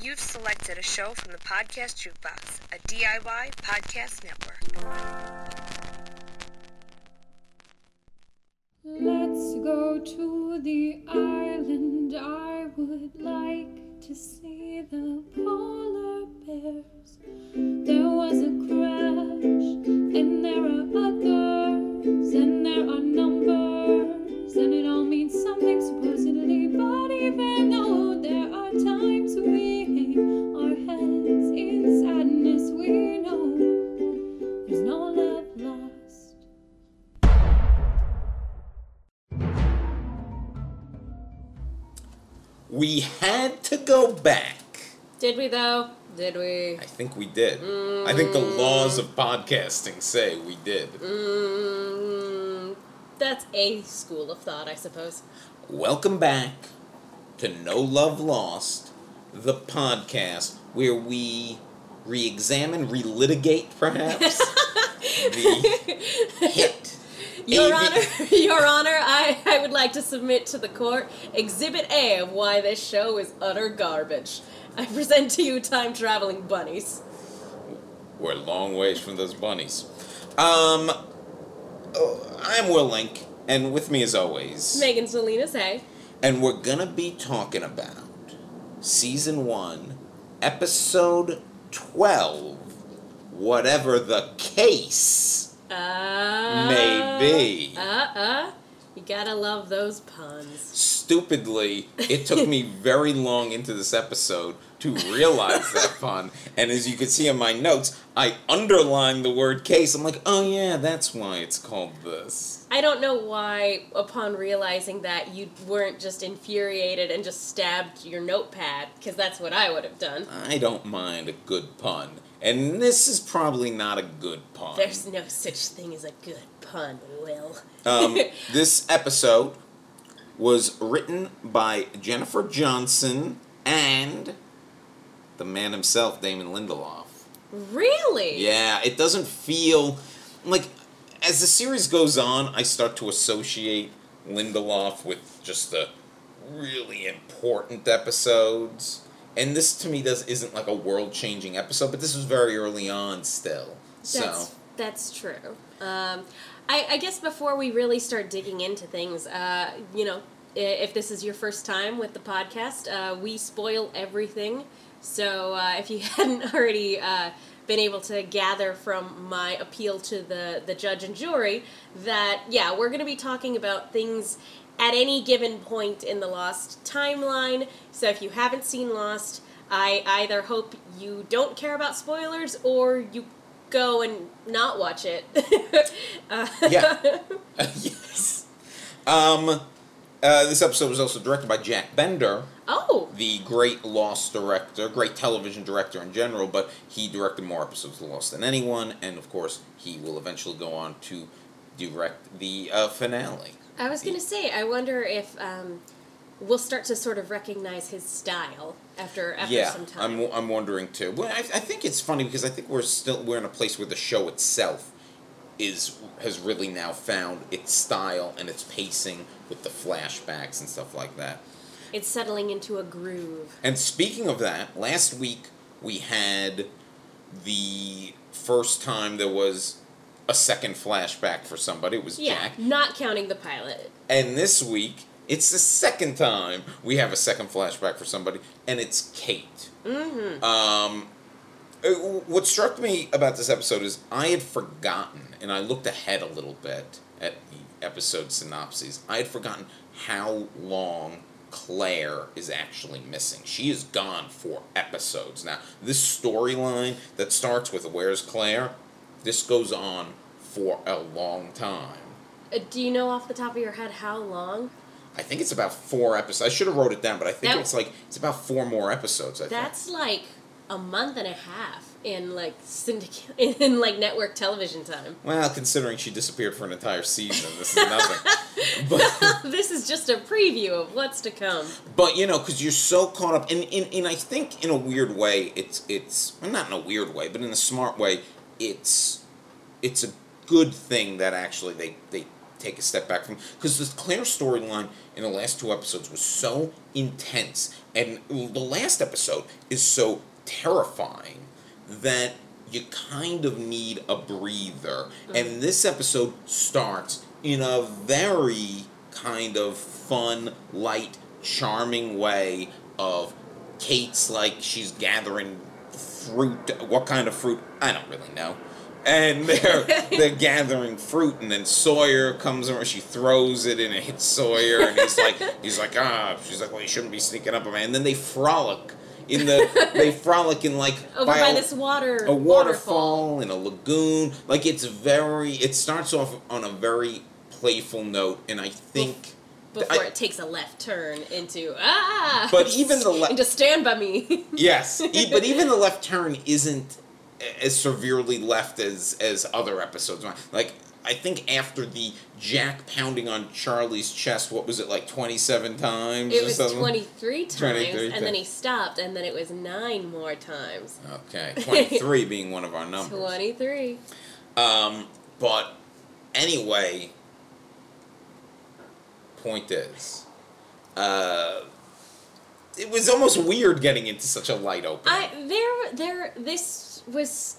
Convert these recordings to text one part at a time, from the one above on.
You've selected a show from the Podcast Jukebox, a DIY podcast network. Let's go to the island. I would like to see the polar bears. There was a crash, and there are others, and there are numbers, and it all means something supposedly. But even though there are times we We had to go back. Did we though? Did we? I think we did. I think the laws of podcasting say we did. Mm, that's a school of thought, I suppose. Welcome back to No Love Lost, the podcast where we re examine, relitigate perhaps the hit. Your Honor, Your Honor, I, I would like to submit to the court Exhibit A of why this show is utter garbage. I present to you time traveling bunnies. We're a long ways from those bunnies. Um, oh, I'm Will Link, and with me as always. Megan Salinas, hey. And we're gonna be talking about season one, episode 12, whatever the case Uh, may be. Uh, uh. You gotta love those puns. Stupidly, it took me very long into this episode to realize that pun. And as you can see in my notes, I underlined the word case. I'm like, oh yeah, that's why it's called this. I don't know why, upon realizing that, you weren't just infuriated and just stabbed your notepad, because that's what I would have done. I don't mind a good pun. And this is probably not a good pun. There's no such thing as a good pun, Will. Um, this episode was written by Jennifer Johnson and the man himself, Damon Lindelof. really? Yeah, it doesn't feel like as the series goes on, I start to associate Lindelof with just the really important episodes. And this to me does isn't like a world changing episode, but this was very early on still. So That's, that's true. Um, I, I guess before we really start digging into things, uh, you know, if this is your first time with the podcast, uh, we spoil everything. So uh, if you hadn't already uh, been able to gather from my appeal to the, the judge and jury, that, yeah, we're going to be talking about things at any given point in the Lost timeline. So if you haven't seen Lost, I either hope you don't care about spoilers or you go and not watch it. uh, Yeah. yes. Um, uh, this episode was also directed by Jack Bender, oh, the great Lost director, great television director in general, but he directed more episodes of Lost than anyone, and of course, he will eventually go on to direct the uh, finale. I was gonna say, I wonder if um, we'll start to sort of recognize his style after after yeah, some time. I'm, I'm wondering too. Well, I, I think it's funny because I think we're still we're in a place where the show itself is has really now found its style and its pacing with the flashbacks and stuff like that. it's settling into a groove. And speaking of that, last week we had the first time there was a second flashback for somebody. It was Yeah, Jack. not counting the pilot. And this week, it's the second time we have a second flashback for somebody, and it's Kate. Mm-hmm. Um, what struck me about this episode is I had forgotten, and I looked ahead a little bit at the episode synopses. I had forgotten how long Claire is actually missing. She is gone for episodes now. This storyline that starts with "Where's Claire," this goes on for a long time. Uh, do you know off the top of your head how long? I think it's about four episodes. I should have wrote it down, but I think That- it's like it's about four more episodes. I think. That's like a month and a half in like syndicate in like network television time. Well, considering she disappeared for an entire season, this is nothing. but, this is just a preview of what's to come. but you know, because you're so caught up, and, and, and I think in a weird way, it's it's well, not in a weird way, but in a smart way, it's it's a good thing that actually they they take a step back from because the Claire storyline in the last two episodes was so intense, and the last episode is so terrifying that you kind of need a breather. And this episode starts in a very kind of fun, light, charming way of Kate's like she's gathering fruit. What kind of fruit? I don't really know. And they're they're gathering fruit, and then Sawyer comes over. She throws it, and it hits Sawyer, and he's like, he's like, ah. She's like, well, you shouldn't be sneaking up on me. And then they frolic in the they frolic in like Over by a- this water a waterfall in a lagoon. Like it's very. It starts off on a very playful note, and I think. before I- it takes a left turn into ah. But even the le- into stand by me. Yes, e- but even the left turn isn't as severely left as as other episodes. Like I think after the Jack pounding on Charlie's chest, what was it like twenty seven times? It was 23 times, 23 and then he stopped, and then it was nine more times. Okay, twenty three being one of our numbers. 23. Um, but anyway, point is, uh, it was almost weird getting into such a light opening. I there there this was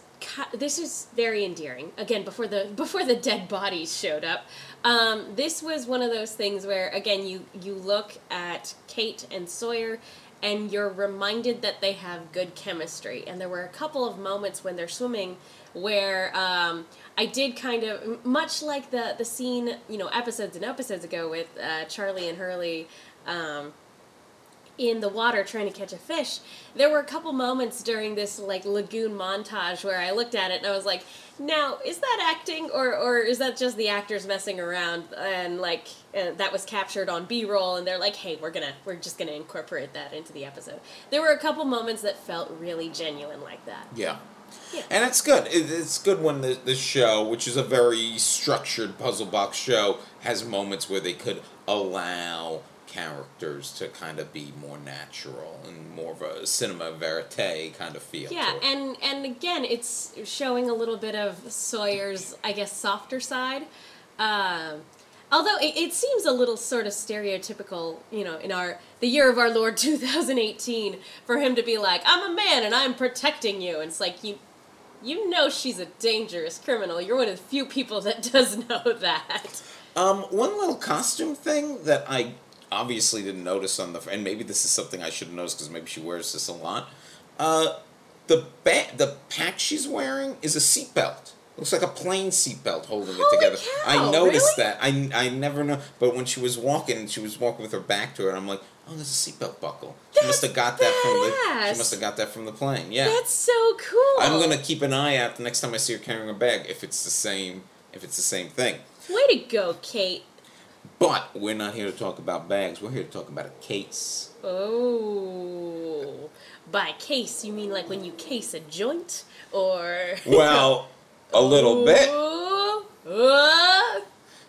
this is very endearing. Again, before the before the dead bodies showed up, um, this was one of those things where again you you look at Kate and Sawyer. And you're reminded that they have good chemistry. And there were a couple of moments when they're swimming where um, I did kind of much like the the scene you know episodes and episodes ago with uh, Charlie and Hurley um, in the water trying to catch a fish. There were a couple moments during this like lagoon montage where I looked at it and I was like, now is that acting or or is that just the actors messing around and like uh, that was captured on B-roll and they're like, hey, we're gonna we're just gonna incorporate that into the episode. There were a couple moments that felt really genuine like that. Yeah. Yeah. And it's good. It's good when the, the show, which is a very structured puzzle box show, has moments where they could allow characters to kind of be more natural and more of a cinema verite kind of feel. Yeah, and and again, it's showing a little bit of Sawyer's, I guess, softer side. Um, although it, it seems a little sort of stereotypical, you know, in our the year of our Lord 2018, for him to be like, "I'm a man and I'm protecting you." And it's like you, you know, she's a dangerous criminal. You're one of the few people that does know that. Um, one little costume thing that I obviously didn't notice on the, and maybe this is something I should have noticed because maybe she wears this a lot. Uh, the ba- the pack she's wearing is a seatbelt. Looks like a plain seatbelt holding Holy it together. cow, I noticed really? that. I, I never know. But when she was walking, she was walking with her back to it. I'm like, oh, there's a seatbelt buckle. She must have got that from the. She must have got that from the plane. Yeah. That's so cool. I'm gonna keep an eye out the next time I see her carrying a bag if it's the same if it's the same thing. Way to go, Kate. But we're not here to talk about bags. We're here to talk about a case. Oh, by case you mean like when you case a joint, or Well, a little bit. Oh,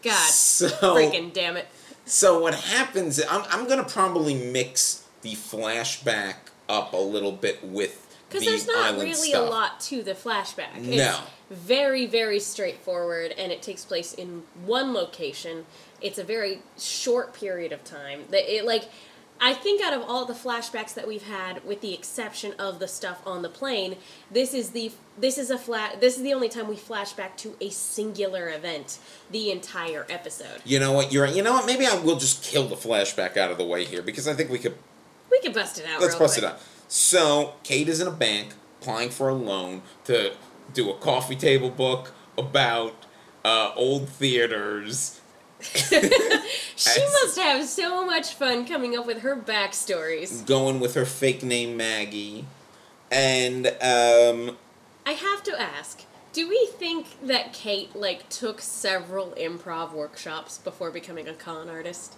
God, So, freaking damn it! so what happens? I'm I'm gonna probably mix the flashback up a little bit with the Because there's not really stuff. a lot to the flashback. It's No. very very straightforward, and it takes place in one location. It's a very short period of time. That it like. I think out of all the flashbacks that we've had, with the exception of the stuff on the plane, this is the this is a flat. This is the only time we flash back to a singular event the entire episode. You know what? You're. You know what? Maybe I will just kill the flashback out of the way here because I think we could We can bust it out. Let's bust quick. it out. So, Kate is in a bank applying for a loan to do a coffee table book about uh, old theaters. She must have so much fun coming up with her backstories. Going with her fake name Maggie, and um, I have to ask, do we think that Kate like took several improv workshops before becoming a con artist?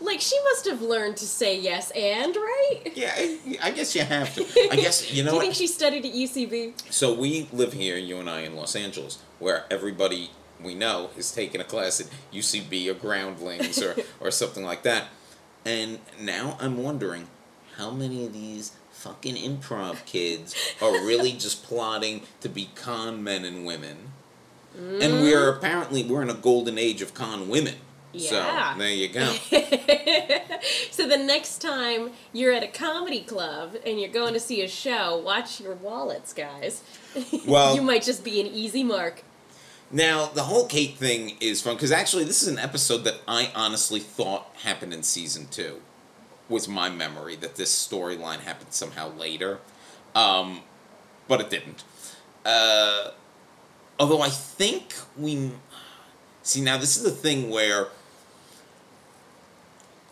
Like she must have learned to say yes and right. yeah, I, I guess you have to. I guess you know do you what. think she studied at UCB? So we live here, you and I, in Los Angeles, where everybody we know is taking a class at UCB or Groundlings or, or something like that. And now I'm wondering how many of these fucking improv kids are really just plotting to be con men and women. and we're mm. apparently we're in a golden age of con women. Yeah. So there you go. so the next time you're at a comedy club and you're going to see a show, watch your wallets, guys. Well- you might just be an easy mark. Now, the whole Kate thing is fun because actually, this is an episode that I honestly thought happened in season two. Was my memory that this storyline happened somehow later, um, but it didn't. Uh, although I think we see now, this is the thing where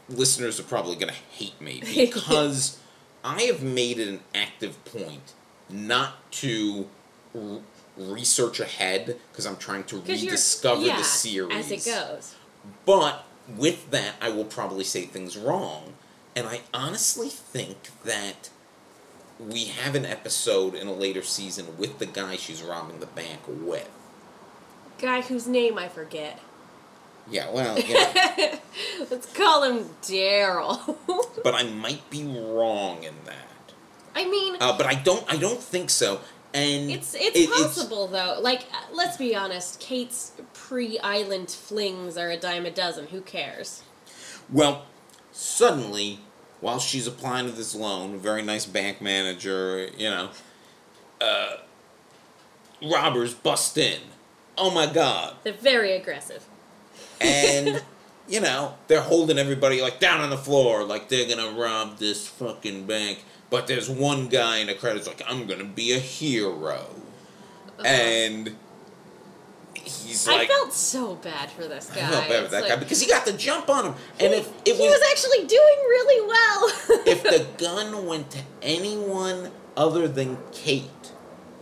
listeners are probably going to hate me because I have made it an active point not to research ahead because I'm trying to rediscover yeah, the series as it goes. But with that, I will probably say things wrong. And I honestly think that we have an episode in a later season with the guy she's robbing the bank with. Guy whose name I forget. Yeah, well, yeah. Let's call him Daryl. but I might be wrong in that. I mean, Uh, but I don't. I don't think so. And It's it's it- possible though. Like let's be honest, Kate's pre-island flings are a dime a dozen. Who cares? Well, suddenly, while she's applying to this loan, a very nice bank manager, you know, uh, robbers bust in. Oh my god. They're very aggressive. And, you know, they're holding everybody like down on the floor, like they're gonna rob this fucking bank. But there's one guy in the credits like, I'm gonna be a hero. And he's Uh-huh. I felt so bad for this guy. I felt bad It's that like- guy because he got the jump on him. And if it he was actually doing really well. if the gun went to anyone other than Kate,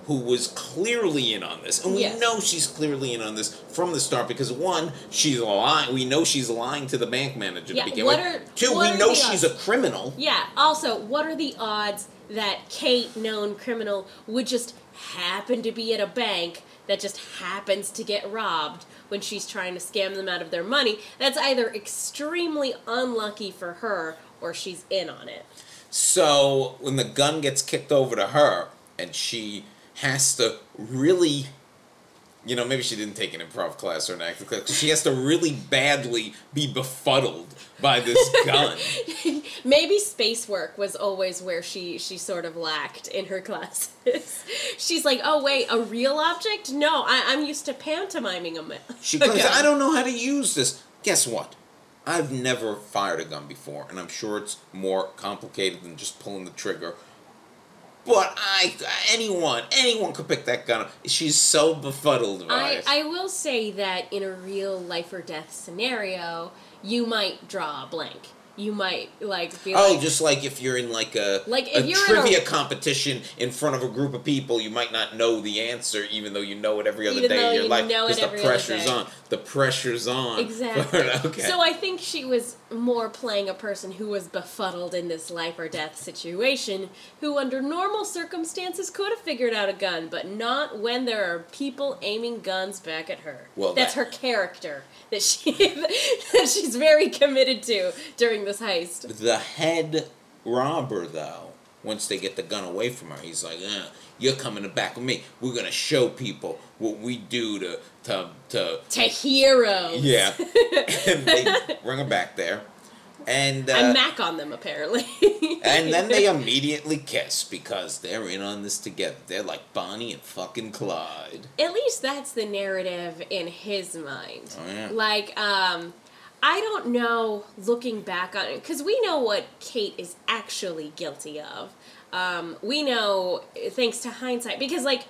who was clearly in on this, and we Yes. know she's clearly in on this from the start because one, she's lying. We know she's lying to the bank manager Yeah, to begin what with. are- Two, we know she's odds? a criminal. yeah. Also, what are the odds that Kate, known criminal, would just happen to be at a bank that just happens to get robbed when she's trying to scam them out of their money? That's either extremely unlucky for her or she's in on it. So when the gun gets kicked over to her, and she has to really, you know, maybe she didn't take an improv class or an acting class. She has to really badly be befuddled by this gun. Maybe space work was always where she she sort of lacked in her classes. She's like, oh wait, a real object? No, I, I'm used to pantomiming a ma- She gun." I don't know how to use this. Guess what? I've never fired a gun before, and I'm sure it's more complicated than just pulling the trigger. But I, anyone, anyone could pick that gun up. She's so befuddled by I, it. I will say that in a real life or death scenario, you might draw a blank. You might like be Oh, like, just like if you're in like a Like, a if you're in a- trivia competition in front of a group of people, you might not know the answer, even though you know it every other day in your you life know it the pressure's on. The pressure's on. Exactly. okay. So I think she was more playing a person who was befuddled in this life or death situation, who under normal circumstances could have figured out a gun, but not when there are people aiming guns back at her. Well, that's that- her character that she that she's very committed to during this heist. the head robber, though, once they get the gun away from her, he's like, eh, "You're coming back with me. We're gonna show people what we do to to to." To heroes. Yeah, and they bring her back there, and uh, I mac on them apparently. and then they immediately kiss because they're in on this together. They're like Bonnie and fucking Clyde. At least that's the narrative in his mind. Oh, yeah. Like, um, I don't know, looking back on it, because we know what Kate is actually guilty of. Um, we know, thanks to hindsight, because, like,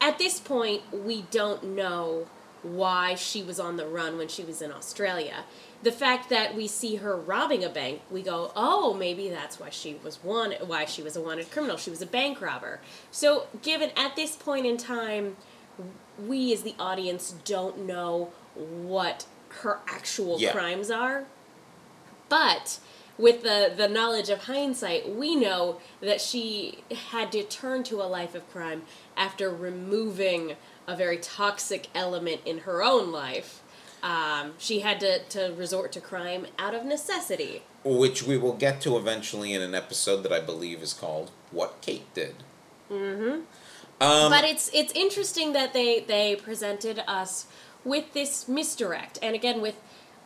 at this point, we don't know why she was on the run when she was in Australia. The fact that we see her robbing a bank, we go, oh, maybe that's why she was one, why she was a wanted criminal. She was a bank robber. So, given at this point in time, we as the audience don't know what her actual Yeah. crimes are. But with the, the knowledge of hindsight, we know that she had to turn to a life of crime after removing a very toxic element in her own life. Um, she had to, to resort to crime out of necessity. which we will get to eventually in an episode that I believe is called "What Kate Did." Mm-hmm. Um, but it's it's interesting that they they presented us with this misdirect, and again with.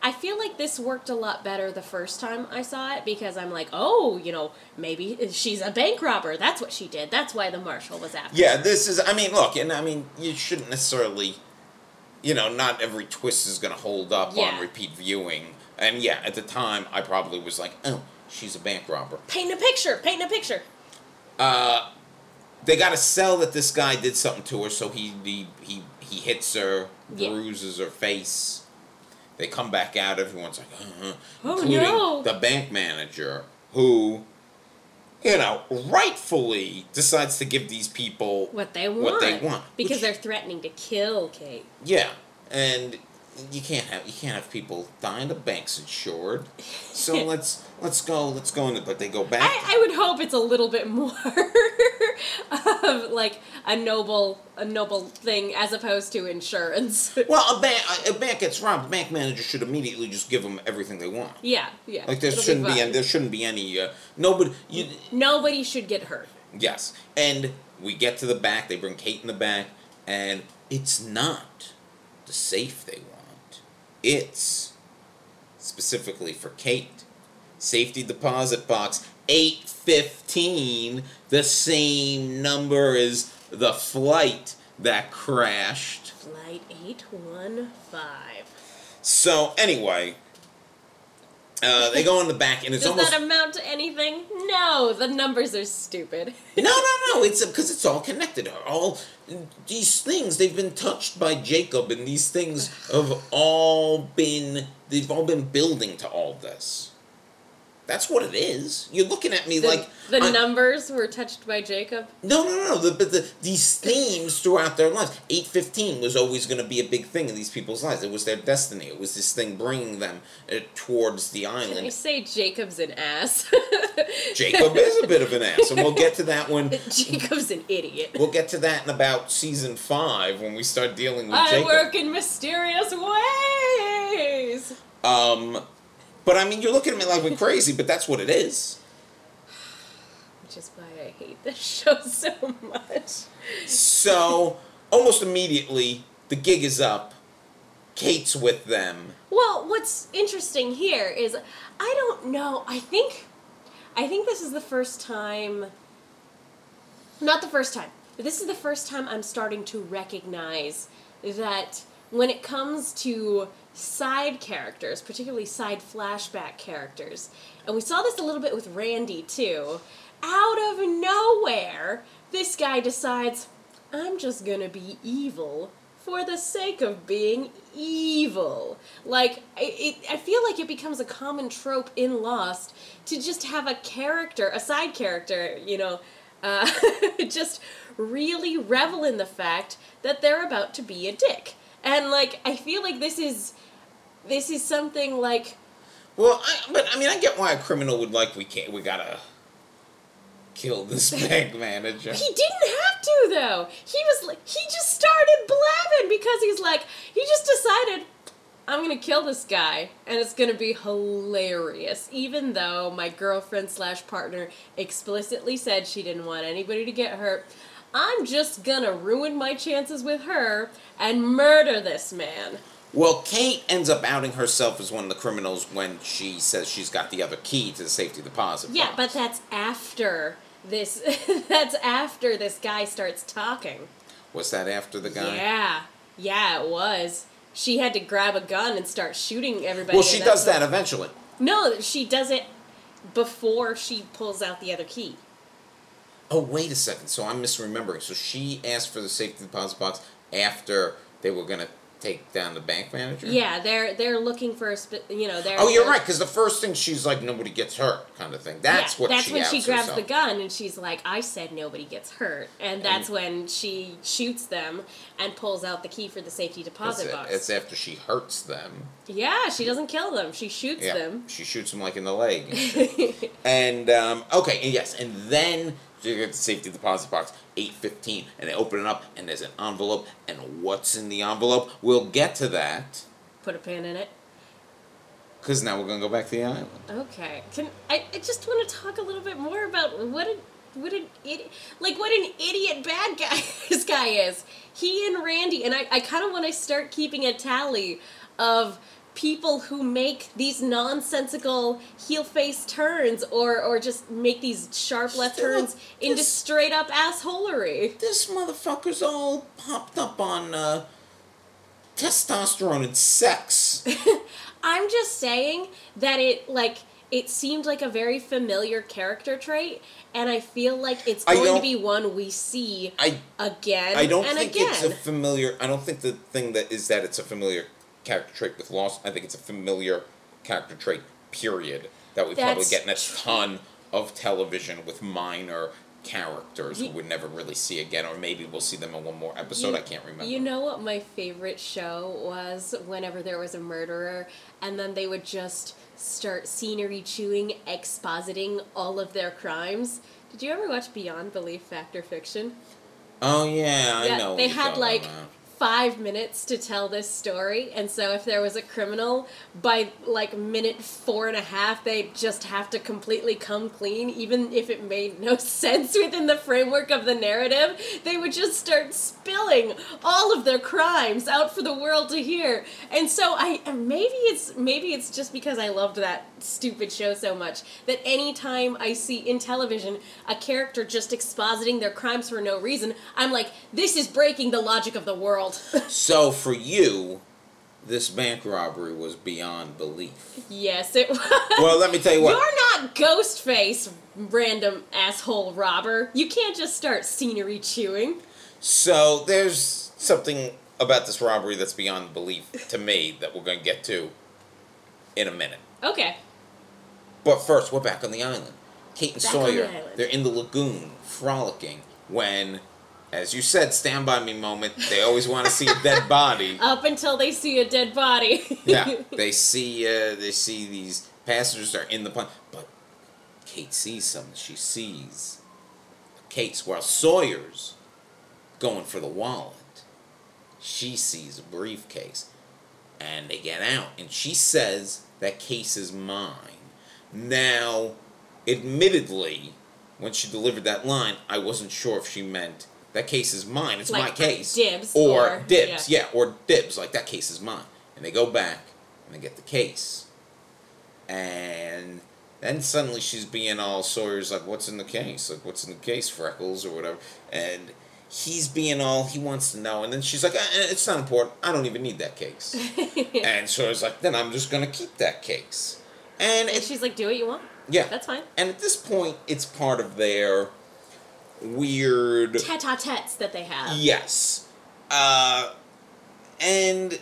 I feel like this worked a lot better the first time I saw it because I'm like, oh, you know, maybe she's a bank robber. That's what she did. That's why the marshal was after. Yeah, this is. I mean, look, and I mean, you shouldn't necessarily. You know, not every twist is going to hold up Yeah. on repeat viewing. And yeah, at the time, I probably was like, oh, she's a bank robber. Paint a picture. Paint a picture. Uh, they got to sell that this guy did something to her, so he he he, he hits her, Yeah. bruises her face. They come back out. Everyone's like, uh-huh, Oh, including no. the bank manager, who, you know, rightfully decides to give these people What they want. What they want, Because which- they're threatening to kill Kate. Yeah, and you can't have you can't have people dying. The bank's insured, so let's let's go let's go in. But they go back. I, I would hope it's a little bit more of like a noble a noble thing as opposed to insurance. well, a bank a bank gets robbed. The bank manager should immediately just give them everything they want. yeah, yeah. Like there it'll shouldn't be, fine. and there shouldn't be any uh, nobody. You Nobody should get hurt. yes, and we get to the back. They bring Kate in the back, and it's not the safe they want. It's specifically for Kate. Safety deposit box 815, the same number as the flight that crashed. Flight eight one five. So anyway, uh, they go in the back, and it's Does almost that amount to anything? No, the numbers are stupid. no, no, no. It's because it's all connected. All these things they've been touched by Jacob, and these things have all been they've all been building to all this. That's what it is. You're looking at me The, like the I- numbers were touched by Jacob. No, no, no. The, but the, these themes throughout their lives. Eight fifteen was always going to be a big thing in these people's lives. It was their destiny. It was this thing bringing them uh, towards the Can I island. say Jacob's an ass? Jacob is a bit of an ass, and we'll get to that when Jacob's an idiot. we'll get to that in about season five when we start dealing with I Jacob. work in mysterious ways. Um, but I mean, you're looking at me like we're crazy, but that's what it is. Which is why I hate this show so much. So almost immediately, the gig is up. Kate's with them. Well, what's interesting here is I don't know. I think I think this is the first time not the first time. But this is the first time I'm starting to recognize that when it comes to side characters, particularly side flashback characters, and we saw this a little bit with Randy too, out of nowhere, this guy decides, I'm just gonna be evil for the sake of being evil. Like, I- it, I feel like it becomes a common trope in Lost to just have a character, a side character, you know, uh, just really revel in the fact that they're about to be a dick. And, like, I feel like this is. This is something like Well, I, but I mean, I get why a criminal would like we can't. We gotta kill this bank manager. He didn't have to though. He was like he just started blabbing because he's like he just decided I'm gonna kill this guy and it's gonna be hilarious. Even though my girlfriend slash partner explicitly said she didn't want anybody to get hurt, I'm just gonna ruin my chances with her and murder this man. Well, Kate ends up outing herself as one of the criminals when she says she's got the other key to the safety deposit Yeah, box. but that's after this. that's after this guy starts talking. was that after the guy? Yeah, yeah, it was. She had to grab a gun and start shooting everybody. Well, she does that eventually. No, she does it before she pulls out the other key. Oh, wait a second. So I'm misremembering. So she asked for the safety deposit box after they were gonna take down the bank manager. Yeah, they're they're looking for a sp- you know they're. Oh, you're they're- right. Because the first thing she's like, nobody gets hurt, kind of thing. That's yeah, what. That's she when she grabs herself. the gun and she's like, "I said nobody gets hurt," and that's when she shoots them and pulls out the key for the safety It's, deposit box. it's after she hurts them. yeah, she doesn't kill them; she shoots Yeah, them. she shoots them like in the leg. and and um, okay, and yes, and then you get the safety deposit box, eight fifteen, and they open it up, and there's an envelope, and what's in the envelope? We'll get to that Put a pin in it. because now we're gonna go back to the island. Okay. Can I, I just want to talk a little bit more about what did what an idiot like what an idiot bad guy this guy is. He and Randy and I, I kind of want to start keeping a tally of people who make these nonsensical heel face turns or or just make these sharp left Still, turns into this- straight up assholery. This motherfucker's all popped up on uh, testosterone and sex. I'm just saying that it like it seemed like a very familiar character trait, and I feel like it's going to be one we see I again I don't think again. it's a familiar. I don't think the thing that is that it's a familiar character trait with Lost. I think it's a familiar character trait. Period. That we probably get in a ton of television with minor characters You- we would never really see again, or maybe we'll see them in one more episode. You- I can't remember. You know what my favorite show was? Whenever there was a murderer, and then they would just start scenery chewing, expositing all of their crimes. Did you ever watch Beyond Belief Fact or Fiction? oh yeah, I know. they had like. Five minutes to tell this story, and so if there was a criminal, by like minute four and a half, they'd just have to completely come clean, even if it made no sense within the framework of the narrative. They would just start spilling all of their crimes out for the world to hear. And so I maybe it's maybe it's just because I loved that stupid show so much that anytime I see in television a character just expositing their crimes for no reason, I'm like, this is breaking the logic of the world. So for you, this bank robbery was beyond belief. yes, it was. Well, let me tell you what. You're not Ghostface, random asshole robber. You can't just start scenery chewing. So there's something about this robbery that's beyond belief to me that we're going to get to in a minute. Okay. But first, we're back on the island. Kate and Back on the Sawyer, they're in the lagoon frolicking when, as you said, stand by me moment, they always want to see a dead body. Up until they see a dead body. yeah, they see uh, they see these passengers are in the plane, but Kate sees something. She sees Kate's while Sawyer's going for the wallet. She sees a briefcase, and they get out, and she says that case is mine. Now, admittedly, when she delivered that line, I wasn't sure if she meant that case is mine. It's Like my case, dibs or, or- dibs. Yeah. or dibs. Like that case is mine. And they go back and they get the case, and then suddenly she's being all Sawyer's like, "What's in the case? Like, what's in the case, Freckles or whatever?" And he's being all he wants to know, and then she's like, "Uh, "It's not important. I don't even need that case." and Sawyer's like, "Then I'm just gonna keep that case." And And it's she's like, do what you want. yeah, That's fine. and at this point, it's part of their weird. Tete-a-tetes that they have. Yes. Uh, and,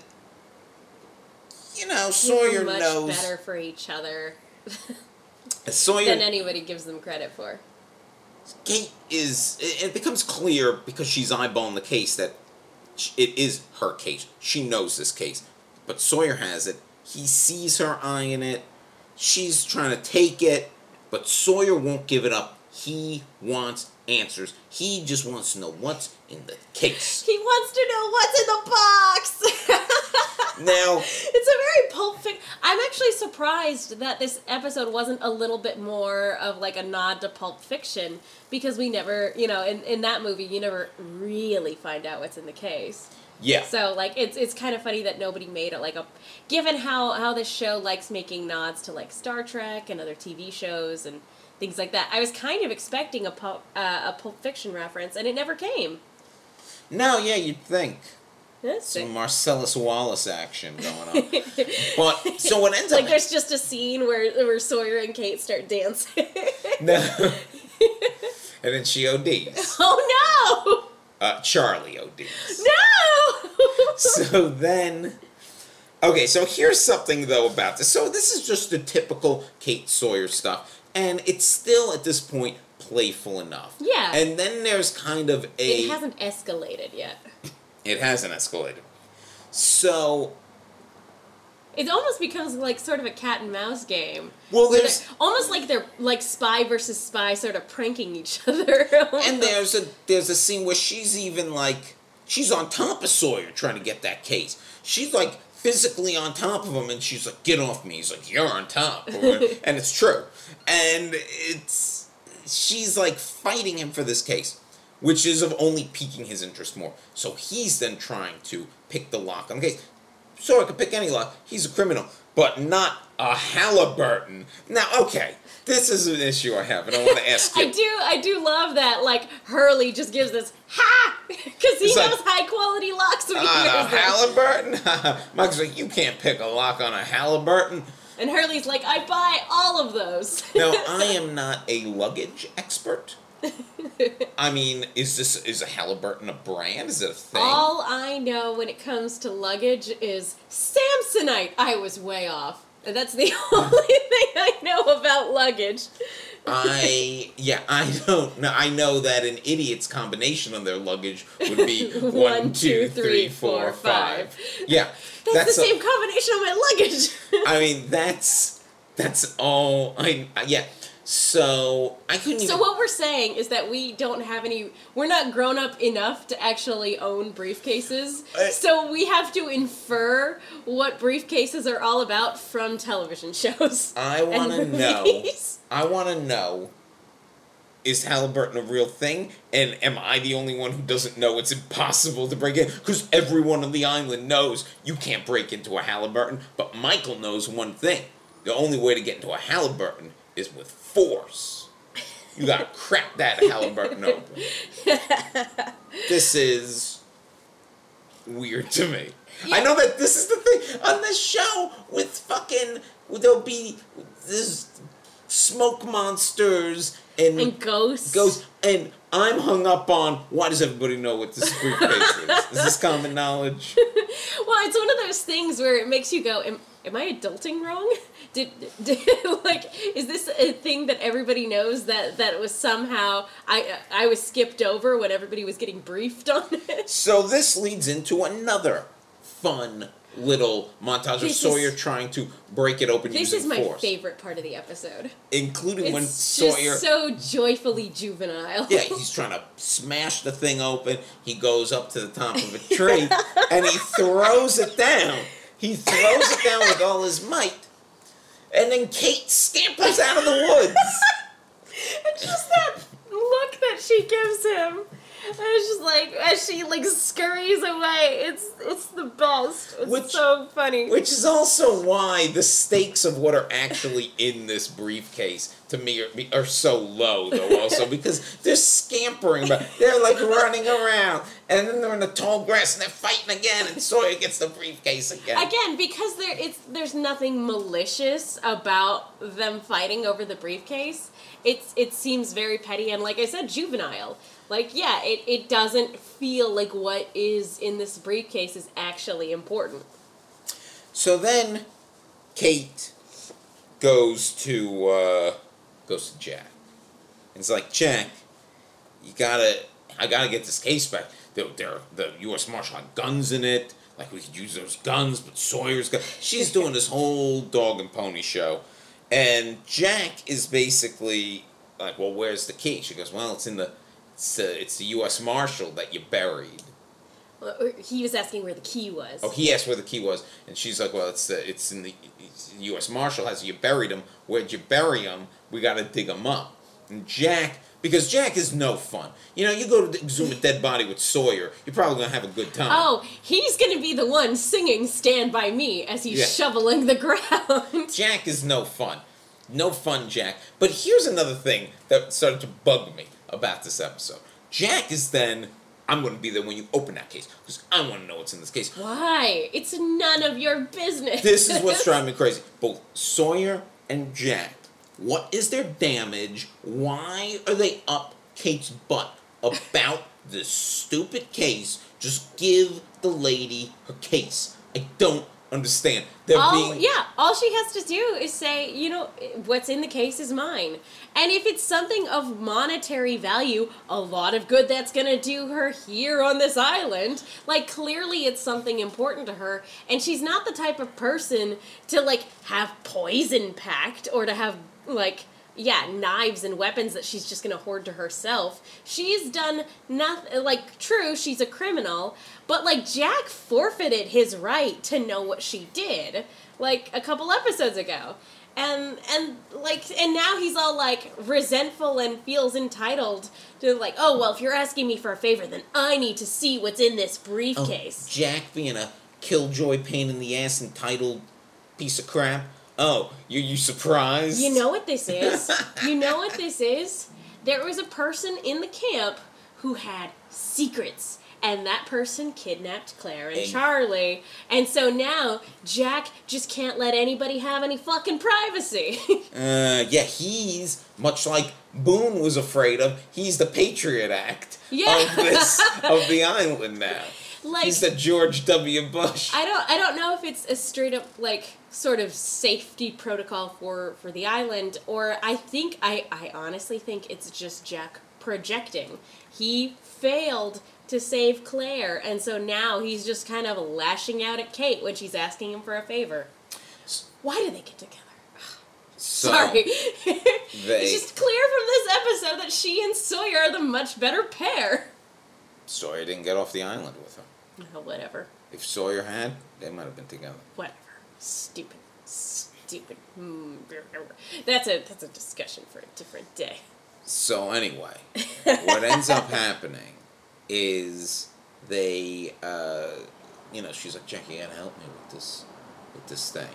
you know, Sawyer much knows. better for each other Sawyer. than anybody gives them credit for. Kate is. It it becomes clear because she's eyeballing the case that it is her case. She knows this case. But Sawyer has it. He sees her eyeing it. She's trying to take it. But Sawyer won't give it up. He wants answers. He just wants to know what's in the case. He wants to know what's in the box. Now, it's a very pulp fiction. I'm actually surprised that this episode wasn't a little bit more of like a nod to Pulp Fiction because we never, you know, in, in that movie, you never really find out what's in the case. yeah. So like it's it's kind of funny that nobody made it like a given how how this show likes making nods to like Star Trek and other TV shows and things like that. I was kind of expecting a pulp, uh, a Pulp Fiction reference and it never came. No, yeah, you'd think. That's Some Marcellus Wallace action going on. but, so what ends like up. Like there's just a scene where where Sawyer and Kate start dancing. No. and then she ODs. oh no! Uh, Charlie ODs. No! So then. Okay, so here's something though about this. So this is just the typical Kate Sawyer stuff, and it's still at this point playful enough. Yeah. And then there's kind of a. it hasn't escalated yet. It hasn't escalated. So It almost becomes like sort of a cat and mouse game. well, there's almost like they're like spy versus spy, sort of pranking each other. and there's a there's a scene where she's even like she's on top of Sawyer trying to get that case. She's like physically on top of him, and she's like, "Get off me!" He's like, "You're on top," or, and it's true. And it's she's like fighting him for this case, which is of only piquing his interest more. So he's then trying to pick the lock on the case. Sawyer could pick any lock. He's a criminal, but not a Halliburton. Now, okay, this is an issue I have, and I want to ask you. I do, I do love that. Like Hurley just gives this ha because he It's like- knows high quality locks when he On a. Halliburton? Mike's like, you can't pick a lock on a Halliburton. And Hurley's like, I buy all of those. Now, I am not a luggage expert. I mean, is this is a Halliburton a brand? Is it a thing? all I know when it comes to luggage is Samsonite. I was way off. That's the only thing I know about luggage. I yeah, I don't know. I know that an idiot's combination on their luggage would be one, two, three, four, five. Yeah, That's, the a- same combination on my luggage. I mean, that's that's all. I yeah. So I couldn't So even. what we're saying is that we don't have any. We're not grown up enough to actually own briefcases. I- so we have to infer what briefcases are all about from television shows. I want to know. I want to know. Is Halliburton a real thing? And am I the only one who doesn't know it's impossible to break in? Because everyone on the island knows you can't break into a Halliburton. But Michael knows one thing: the only way to get into a Halliburton is with force. You gotta crack that Halliburton open. This is weird to me. I know that this is the thing on this show with fucking there'll be this smoke monsters and, And ghosts. ghosts and I'm hung up on why does everybody know what this briefcase is? Is this common knowledge? Well, it's one of those things where it makes you go, "Am, am I adulting wrong? Did, did like is this a thing that everybody knows that that was somehow I I was skipped over when everybody was getting briefed on it? So this leads into another fun little montage of This is- Sawyer trying to break it open This is my force, favorite part of the episode. including when It's Sawyer so joyfully juvenile. Yeah, he's trying to smash the thing open. He goes up to the top of a tree and he throws it down. He throws it down with all his might. And then Kate scampers out of the woods. And just that look that she gives him. And it's just like as she like scurries away. It's it's the best. It's Which- so funny. Which is also why the stakes of what are actually in this briefcase to me are, are so low, though, also, because they're scampering, but they're like running around, and then they're in the tall grass and they're fighting again, and Sawyer gets the briefcase again. Again, because there it's there's nothing malicious about them fighting over the briefcase. It's it seems very petty and like I said, juvenile. Like yeah, it, it doesn't feel like what is in this briefcase is actually important. So then, Kate goes to uh, goes to Jack. And it's like Jack, you gotta, I gotta get this case back. There, there, the U.S. Marshal had guns in it. Like we could use those guns, but Sawyer's got. She's doing this whole dog and pony show, and Jack is basically like, "Well, where's the key?" She goes, "Well, it's in the, it's, uh, it's the U.S. Marshal that you buried." Well, He was asking where the key was. Oh, he asked where the key was, and she's like, "Well, it's uh, it's in the it's, U.S. Marshal has you buried him. Where'd you bury him? We got to dig him up." And Jack, because Jack is no fun. You know, you go to exhume a dead body with Sawyer, you're probably gonna have a good time. Oh, he's gonna be the one singing "Stand by Me" as he's Yeah. shoveling the ground. Jack is no fun, no fun, Jack. But here's another thing that started to bug me about this episode. Jack is then. I'm going to be there when you open that case because I want to know what's in this case. Why? It's none of your business. This is what's driving me crazy. Both Sawyer and Jack. What is their damage? Why are they up Kate's butt about this stupid case? Just give the lady her case. I don't understand. They're all, being yeah, all she has to do is say, you know, what's in the case is mine. And if it's something of monetary value, a lot of good that's gonna do her here on this island. Like, clearly it's something important to her. And she's not the type of person to, like, have poison packed or to have, like, yeah, knives and weapons that she's just gonna hoard to herself. She's done nothing. Like, true, she's a criminal, but like Jack forfeited his right to know what she did, like a couple episodes ago. and and like and now he's all like resentful and feels entitled to like oh well if you're asking me for a favor then I need to see what's in this Oh, briefcase. Jack being a killjoy pain in the ass entitled piece of crap. Oh, you you surprised? You know what this is? you know what this is? There was a person in the camp who had secrets. And that person kidnapped Claire and And- Charlie. And so now Jack just can't let anybody have any fucking privacy. Uh, yeah, he's much like Boone was afraid of. He's the Patriot Act Yeah. of this of the island now. like he's the George W. Bush. I don't I don't know if it's a straight up like sort of safety protocol for for the island or I think I I honestly think it's just Jack projecting. He failed to save Claire and so now he's just kind of lashing out at Kate when she's asking him for a favor. Why did they get together? so, Sorry. it's just clear from this episode that she and Sawyer are the much better pair. Sawyer didn't get off the island with her. Oh, whatever. If Sawyer had, they might have been together. whatever. Stupid, stupid. Hmm, That's a that's a discussion for a different day. So anyway, what ends up happening is they, uh, you know, she's like, Jackie, you gotta help me with this, with this thing.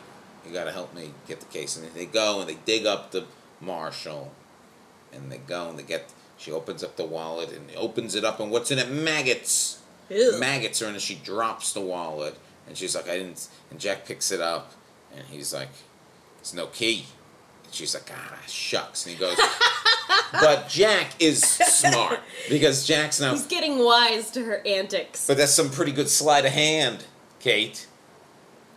You gotta help me get the case. And they go and they dig up the marshal, and they go and they get. She opens up the wallet and opens it up, and what's in it? Maggots. Ew. Maggots are in it. She drops the wallet, and she's like, I didn't. And Jack picks it up, and he's like, There's no key. And she's like, Ah, shucks. And he goes, But Jack is smart because Jack's now. He's getting wise to her antics. But that's some pretty good sleight of hand, Kate.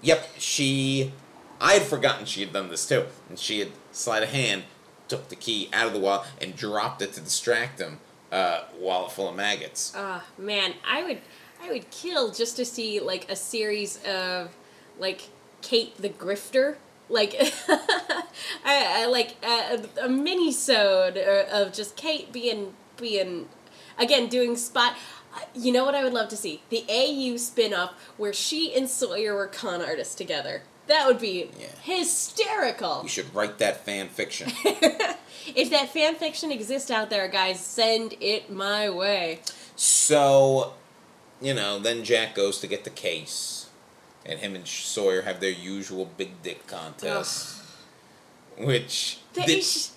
Yep, she. I had forgotten she had done this too, and she had sleight of hand took the key out of the wallet and dropped it to distract him. Uh, wallet full of maggots. Oh, man, I would I would kill just to see like a series of like Kate the Grifter. Like, I, I like a, a mini sode of just Kate being being again doing spot. Uh, you know what I would love to see the AU spin off where she and Sawyer were con artists together. That would be Yeah. hysterical. You should write that fan fiction. If that fan fiction exists out there, guys, send it my way. So, you know, then Jack goes to get the case, and him and Sawyer have their usual big dick contest, which did- is-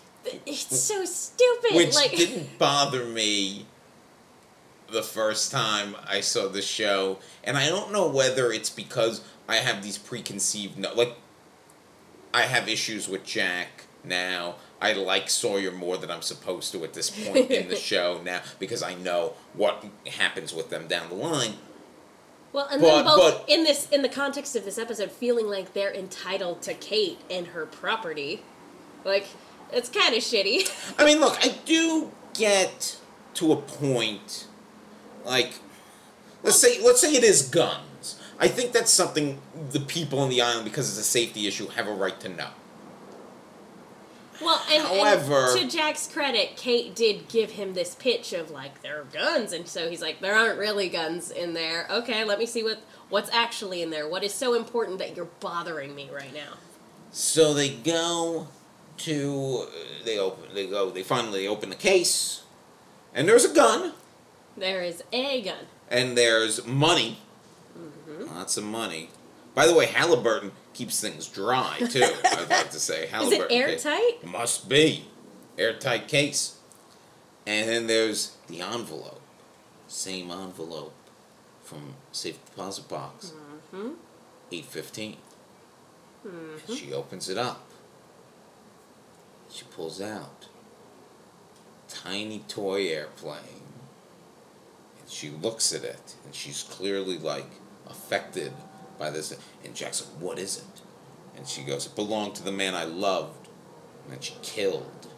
it's so stupid. which like, didn't bother me the first time I saw the show, and I don't know whether it's because I have these preconceived no like I have issues with Jack now. I like Sawyer more than I'm supposed to at this point in the show now because I know what happens with them down the line. well, and but- then both but- in this in the context of this episode, feeling like they're entitled to Kate and her property, like it's kind of shitty. I mean, look, I do get to a point, like, let's say, let's say it is guns. I think that's something the people on the island, because it's a safety issue, have a right to know. Well, and, However- and to Jack's credit, Kate did give him this pitch of like there are guns, and so he's like, there aren't really guns in there. Okay, let me see what what's actually in there. What is so important that you're bothering me right now? So they go to, they open, they go, they finally open the case, and there's a gun, There is a gun. and there's money, Mm-hmm. lots of money. By the way, Halliburton keeps things dry too. I'd like to say Is it airtight? Must be. Airtight case. And then there's the envelope. Same envelope from safe deposit box. Mm-hmm. 815. Mm-hmm. She opens it up. She pulls out tiny toy airplane. And she looks at it and she's clearly like affected by this and Jack's like, What is it? And she goes, It belonged to the man I loved and then she killed.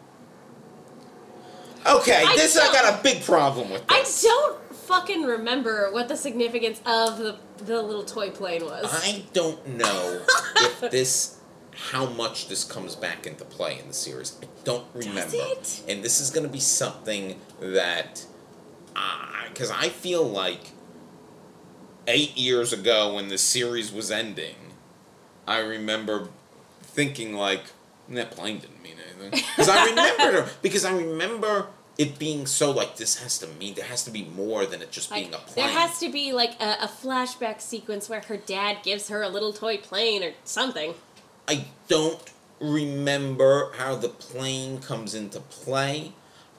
Okay, I this I got a big problem with I don't fucking remember what the significance of the the little toy plane was. I don't know if this, how much this comes back into play in the series. I don't remember. it? And this is going to be something that, because I feel like eight years ago when the series was ending, I remember thinking like, that plane didn't mean anything. Because I remember because I remember it being so like this has to mean there has to be more than it just Like, being a plane. there has to be like a, a flashback sequence where her dad gives her a little toy plane or something. I don't remember how the plane comes into play.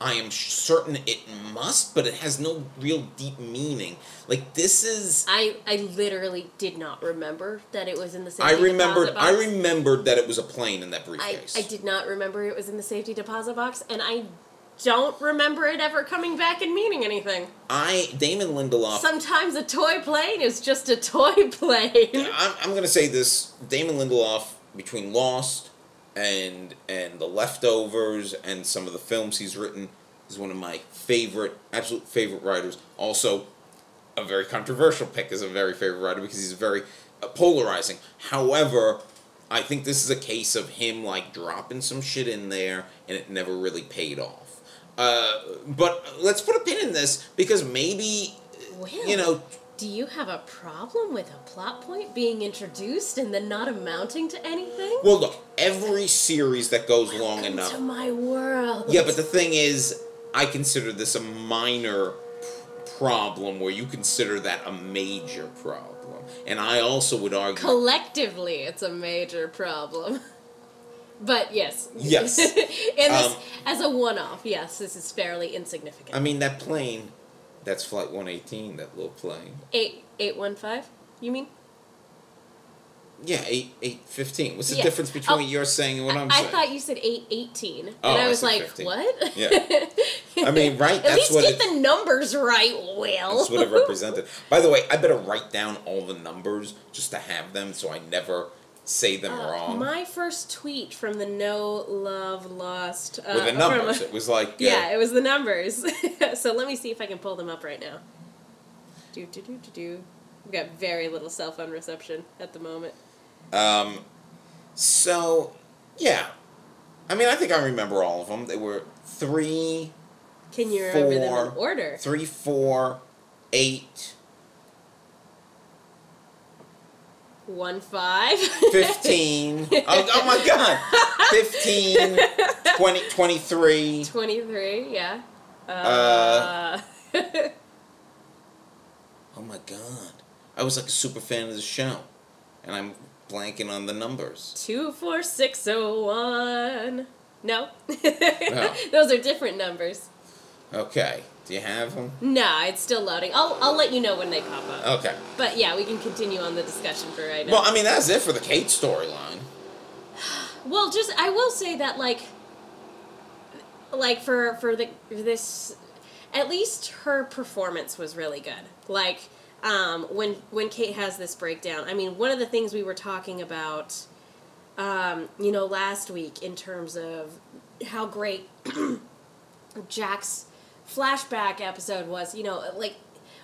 I am certain it must, but it has no real deep meaning. Like this is I I literally did not remember that it was in the safety I remembered I remembered that it was a plane in that I, briefcase. I did not remember it was in the safety deposit box, and I don't remember it ever coming back and meaning anything. I Damon Lindelof Sometimes a toy plane is just a toy plane. I'm, I'm going to say this: Damon Lindelof, between Lost and and The Leftovers and some of the films he's written, is one of my favorite, absolute favorite writers. Also, a very controversial pick as a very favorite writer because he's very uh, polarizing. However, I think this is a case of him like dropping some shit in there and it never really paid off. Uh, but let's put a pin in this because maybe, Well, you know, do you have a problem with a plot point being introduced and then not amounting to anything? Well, look, every series that goes long Welcome enough. to my world. Yeah, but the thing is, I consider this a minor problem where you consider that a major problem. And I also would argue. collectively, it's a major problem. But yes, Yes. in this, Um, as a one-off, yes, this is fairly insignificant. I mean, that plane, that's Flight 118, that little plane. Eight eight one five. You mean? Yeah, 8, 815. What's the Yeah. difference oh, between Oh, what you're saying and what I'm saying? I thought you said eight eighteen, and Oh, I I was like, 15. what? Yeah. I mean, right, At least get it- the numbers right, Will. That's what it represented. By the way, I better write down all the numbers just to have them so I never say them Uh, wrong. My first tweet from the No Love Lost uh, With the from- numbers. it was like. uh, yeah, it was the numbers. so let me see if I can pull them up right now. Do do do do do. We've got very little cell phone reception at the moment. Um, so, yeah. I mean, I think I remember all of them. They were three, Can you remember them in order? three, four, eight, One five. 15. oh, oh my god! 15, 20, 23. Twenty-three. Yeah. Uh, Uh, Oh my god. I was like a super fan of the show. And I'm blanking on the numbers. two four six oh one. No. No. Those are different numbers. Okay. Do you have them? No, it's still loading. I'll I'll let you know when they pop up. Okay. But yeah, we can continue on the discussion for right now. Well, I mean, that's it for the Kate storyline. Well, just I will say that like like for for the for this at least her performance was really good. Like um when when Kate has this breakdown. I mean, one of the things we were talking about um you know last week in terms of how great Jack's flashback episode was, you know, like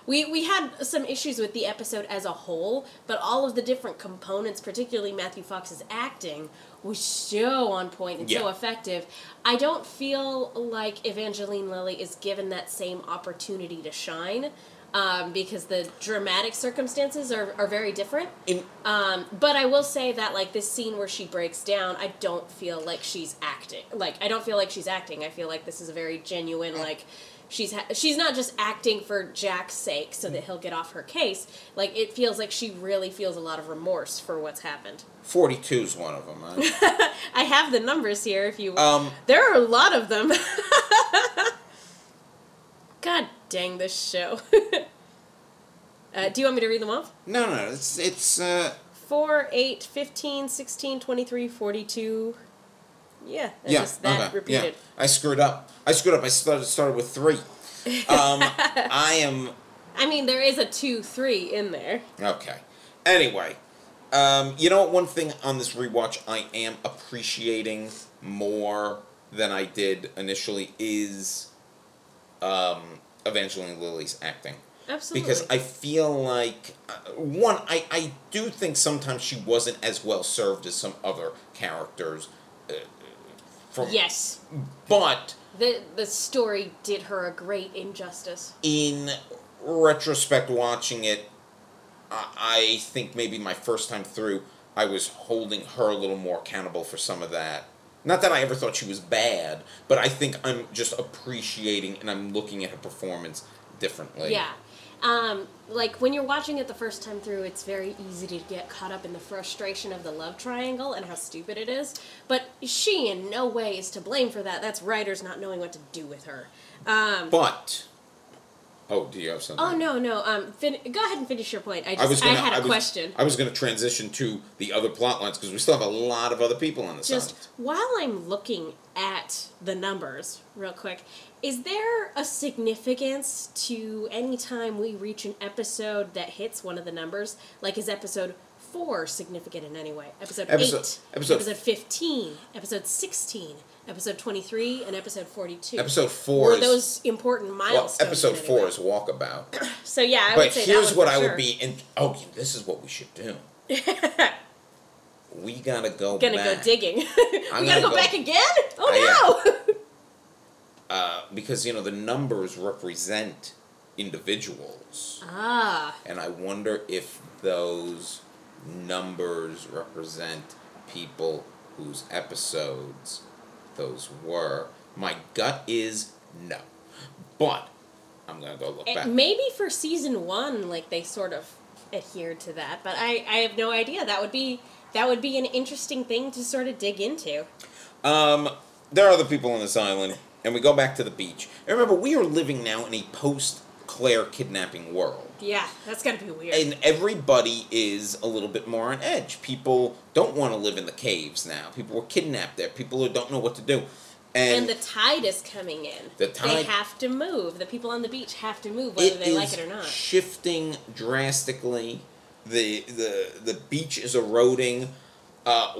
we we had some issues with the episode as a whole, but all of the different components, particularly Matthew Fox's acting, was so on point and so effective. I don't feel like Evangeline Lilly is given that same opportunity to shine. Um, because the dramatic circumstances are, are very different. In, Um, but I will say that like this scene where she breaks down, I don't feel like she's acting. Like I don't feel like she's acting. I feel like this is a very genuine like she's ha- she's not just acting for Jack's sake so that he'll get off her case. Like it feels like she really feels a lot of remorse for what's happened. 42 is one of them, right? I have the numbers here if you Um, There are a lot of them. God dang this show. uh, do you want me to read them off? no, no, it's, it's, uh, 4, 8, 15, 16, 23, 42. Yeah, that's yeah, just that okay, repeated. yeah. I screwed up. I screwed up. I started, started with three. Um, I am, I mean, there is a 2, 3 in there. okay. Anyway, um, you know what? One thing on this rewatch I am appreciating more than I did initially is um, Evangeline Lilly's acting. Absolutely. because I feel like uh, one, I, I do think sometimes she wasn't as well served as some other characters. Uh, from, Yes. But The, the story did her a great injustice. in retrospect, watching it, I, I think maybe my first time through, I was holding her a little more accountable for some of that Not that I ever thought she was bad, but I think I'm just appreciating and I'm looking at her performance differently. Yeah. Um, like when you're watching it the first time through, it's very easy to get caught up in the frustration of the love triangle and how stupid it is. But she in no way is to blame for that. That's writers not knowing what to do with her. Um, But oh, do you have something? oh no, no. Um, fin- go ahead and finish your point. I just I was I, gonna, had a was, question. I was going to transition to the other plot lines because we still have a lot of other people on the Just side. while I'm looking at the numbers, real quick, is there a significance to any time we reach an episode that hits one of the numbers? Like, is episode four significant in any way? Episode, Episode- eight, episode- fifteen, episode sixteen, episode twenty-three, and episode forty-two. Episode four Were is those important well, milestones? episode in four way? is walkabout. So yeah, I but would say But here's what I for would be. In, oh, this is what we should do. we gotta go. Back. Gonna back. go digging. we I'm gotta gonna go, go- back again. Oh no! uh, because you know the numbers represent individuals, ah, and I wonder if those numbers represent people whose episodes those were. My gut is no, but I'm gonna go look It- back. maybe for season one, like they sort of adhered to that, but I, I have no idea. That would be that would be an interesting thing to sort of dig into. Um, there are other people on this island, and we go back to the beach. And remember, we are living now in a post Claire kidnapping world. Yeah, that's gotta be weird. And everybody is a little bit more on edge. People don't want to live in the caves now. People were kidnapped there. People who don't know what to do. And, and the tide is coming in. The tide, They have to move. The people on the beach have to move, whether they like it or not. shifting drastically. The the the beach is eroding. Uh,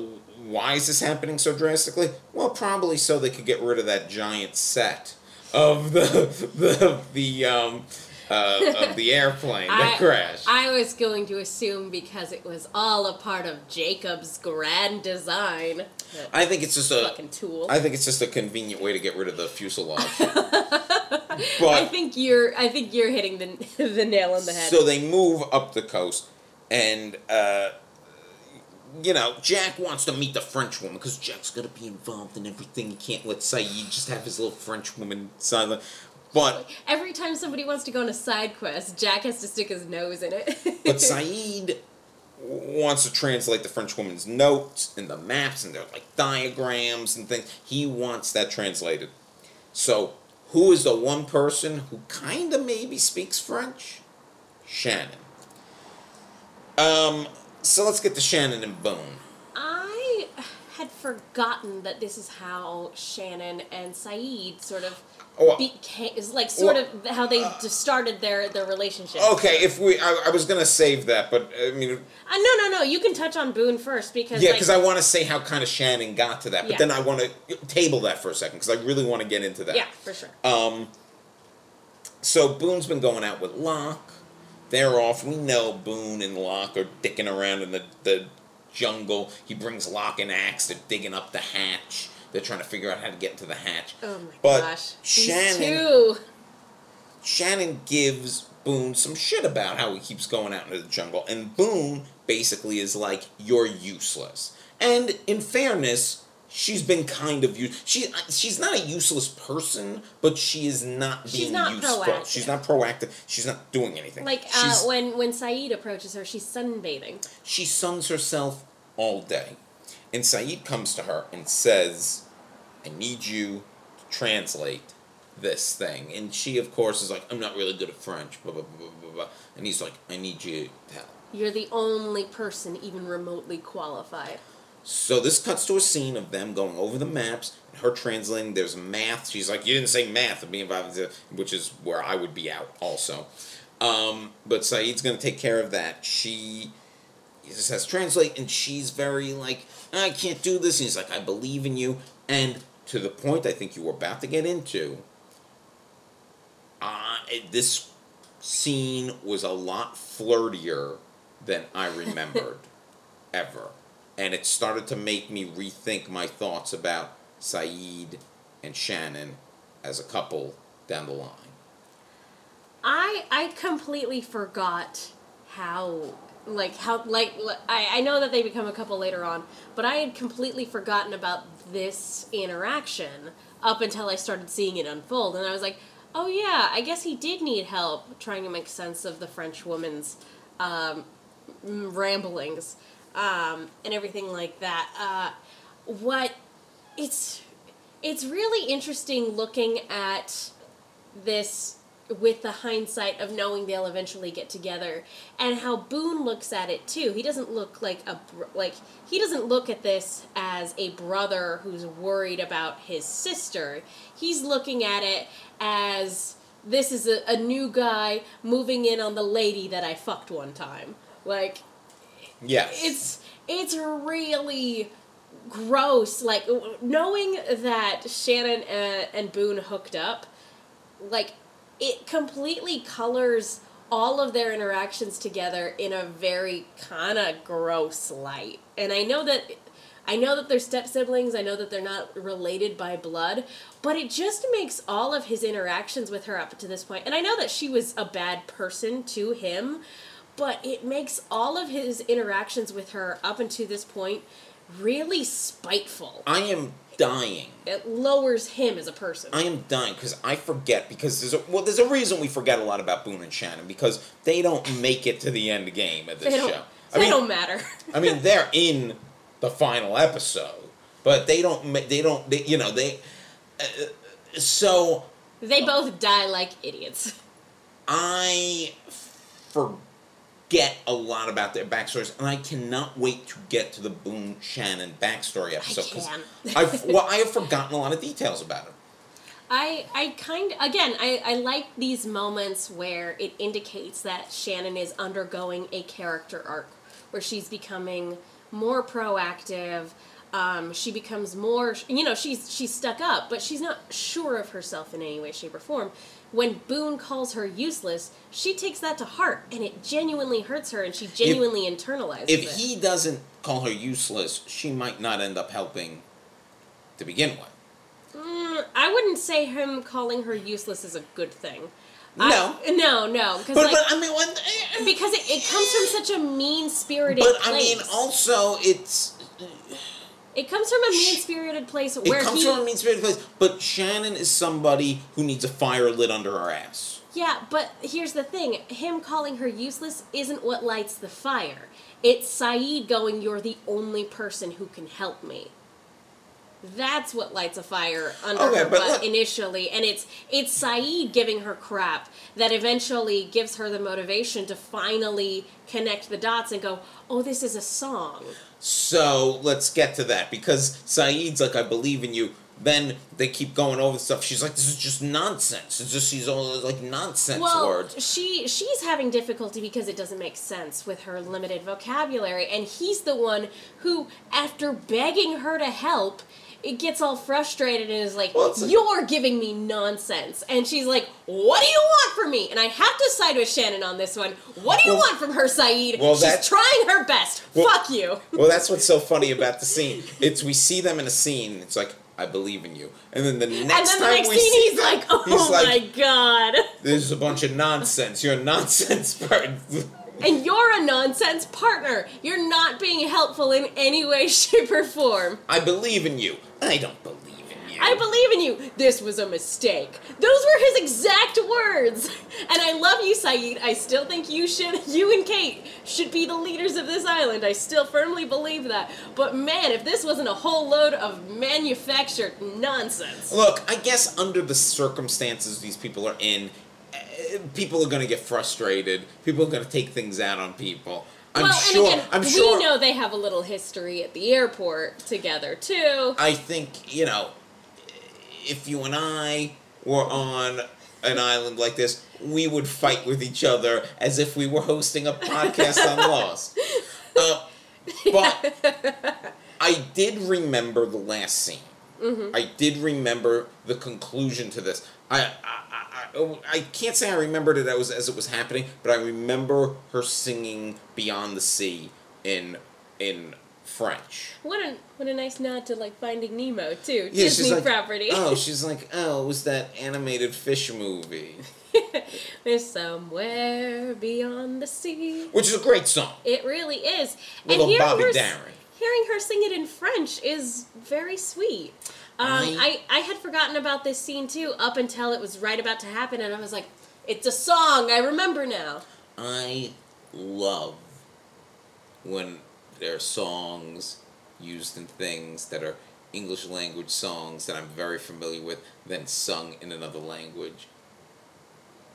why is this happening so drastically? Well, probably so they could get rid of that giant set of the the the um uh, of the airplane that I- crashed. I was going to assume because it was all a part of Jacob's grand design. I think it's just a fucking tool. I think it's just a convenient way to get rid of the fuselage. I think you're. I think you're hitting the the nail on the head. so they move up the coast, and uh, you know Jack wants to meet the French woman because Jack's gonna be involved in everything. He can't let Sayid just have his little French woman silent. But Every time somebody wants to go on a side quest, Jack has to stick his nose in it. but Sayid wants to translate the French woman's notes and the maps and they're like diagrams and things. He wants that translated. So who is the one person who kind of maybe speaks French? Shannon. Um. So let's get to Shannon and Boone. Had forgotten that this is how Shannon and Sayid sort of Oh, became is like sort Well, of how they just started their their relationship. Okay, if we, I, I was gonna save that, but I mean, Uh, no, no, no. You can touch on Boone first because yeah, like, because I want to say how kind of Shannon got to that, but Yeah. then I want to table that for a second because I really want to get into that. yeah, for sure. Um, so Boone's been going out with Locke. They're off. We know Boone and Locke are dicking around in the, the jungle. He brings Locke and axe. They're digging up the hatch. They're trying to figure out how to get into the hatch. Oh my but gosh, Shannon. Shannon gives Boone some shit about how he keeps going out into the jungle, and Boone basically is like, "You're useless." And in fairness, she's been kind of use. She she's not a useless person, but she is not She's being not useful. proactive. She's not proactive. She's not doing anything. Like uh, when when Sayid approaches her, she's sunbathing. she suns herself all day, and Sayid comes to her and says, "I need you to translate." This thing, and she, of course, is like, "I'm not really good at French." Blah blah blah blah blah. And he's like, "I need you to help." You're the only person even remotely qualified. So this cuts to a scene of them going over the maps, and her translating. There's math. She's like, "You didn't say math," and being involved, which is where I would be out also. Um, but Sayid's gonna take care of that. She just has translate, and she's very like, "I can't do this." And he's like, "I believe in you," and to the point I think you were about to get into. Uh, this scene was a lot flirtier than I remembered ever. And it started to make me rethink my thoughts about Sayid and Shannon as a couple down the line. I I completely forgot how like how like I I know that they become a couple later on, but I had completely forgotten about this interaction up until I started seeing it unfold, and I was like, oh yeah, I guess he did need help trying to make sense of the French woman's um, ramblings um, and everything like that. Uh, what it's it's really interesting looking at this with the hindsight of knowing they'll eventually get together and how Boone looks at it too. He doesn't look like a like he doesn't look at this as a brother who's worried about his sister. He's looking at it as this is a, a new guy moving in on the lady that I fucked one time. Like Yes. it's it's really gross like knowing that shannon uh, and boone hooked up like it completely colors all of their interactions together in a very kind of gross light and i know that i know that they're step siblings i know that they're not related by blood but it just makes all of his interactions with her up to this point and i know that she was a bad person to him but it makes all of his interactions with her up until this point really spiteful. I am dying. It lowers him as a person. I am dying because I forget because there's a well there's a reason we forget a lot about Boone and Shannon because they don't make it to the end game of this they show. I They mean, don't matter. I mean they're in the final episode, but they don't. They don't. They, you know they. Uh, so they both die like idiots. I forget a lot about their backstories, and I cannot wait to get to the Boone Shannon backstory episode. 'cause can. I've well, I have forgotten a lot of details about it. I I kind again I I like these moments where it indicates that Shannon is undergoing a character arc where she's becoming more proactive. Um, she becomes more you know she's she's stuck up but she's not sure of herself in any way shape or form when boone calls her useless she takes that to heart and it genuinely hurts her and she genuinely internalizes If it If he doesn't call her useless, she might not end up helping to begin with. Mm, I wouldn't say him calling her useless is a good thing. No. I, no, no, because But, like, but I mean, when, because it, it comes from such a mean spirited but place. I mean, also it's it comes from a mean spirited place where it comes he. from a mean spirited place. But Shannon is somebody who needs a fire lit under her ass. yeah, but here's the thing: him calling her useless isn't what lights the fire. It's Sayid going, "You're the only person who can help me." That's what lights a fire under Okay, her butt look- initially, and it's it's Sayid giving her crap that eventually gives her the motivation to finally connect the dots and go, "Oh, this is a song." So let's get to that because Sayid's like, I believe in you. Then they keep going over stuff. She's like, this is just nonsense. It's just these all like nonsense well, words. she she's having difficulty because it doesn't make sense with her limited vocabulary, and he's the one who, after begging her to help, it gets all frustrated and is like, Well, like- "You're giving me nonsense," and she's like, "What do you want from me?" And I have to side with Shannon on this one. What do you Well- want from her, Sayid? well, she's trying her best. Well- Fuck you. Well, that's what's so funny about the scene. It's we see them in a scene. It's like I believe in you, and then the next and then the time next we scene, see he's like, "Oh he's like, my god." This is a bunch of nonsense. You're a nonsense person. And you're a nonsense partner. You're not being helpful in any way, shape, or form. I believe in you. I don't believe in you. I believe in you. This was a mistake. Those were his exact words. And I love you, Sayid. I still think you should, you and Kate should be the leaders of this island. I still firmly believe that. But man, if this wasn't a whole load of manufactured nonsense. Look, I guess under the circumstances these people are in, people are going to get frustrated. People are going to take things out on people. I'm well, sure. and again, I'm we sure. know they have a little history at the airport together too. I think you know, if you and I were on an island like this, we would fight with each other as if we were hosting a podcast on Lost. Uh, but I did remember the last scene. Mm-hmm. I did remember the conclusion to this. I, I, I, can't say I remembered it as, as it was happening, but I remember her singing "Beyond the Sea" in in French. What a what a nice nod to like Finding Nemo too. Yeah, Disney like, property. Oh, she's like, oh, it was that animated fish movie, There's somewhere beyond the sea. which is a great song. It really is. Little hearing Bobby her, Darin. hearing her sing it in French is very sweet. Um, I- I, had forgotten about this scene too up until it was right about to happen, and I was like, it's a song, I remember now. I love when there are songs used in things that are English language songs that I'm very familiar with, then sung in another language.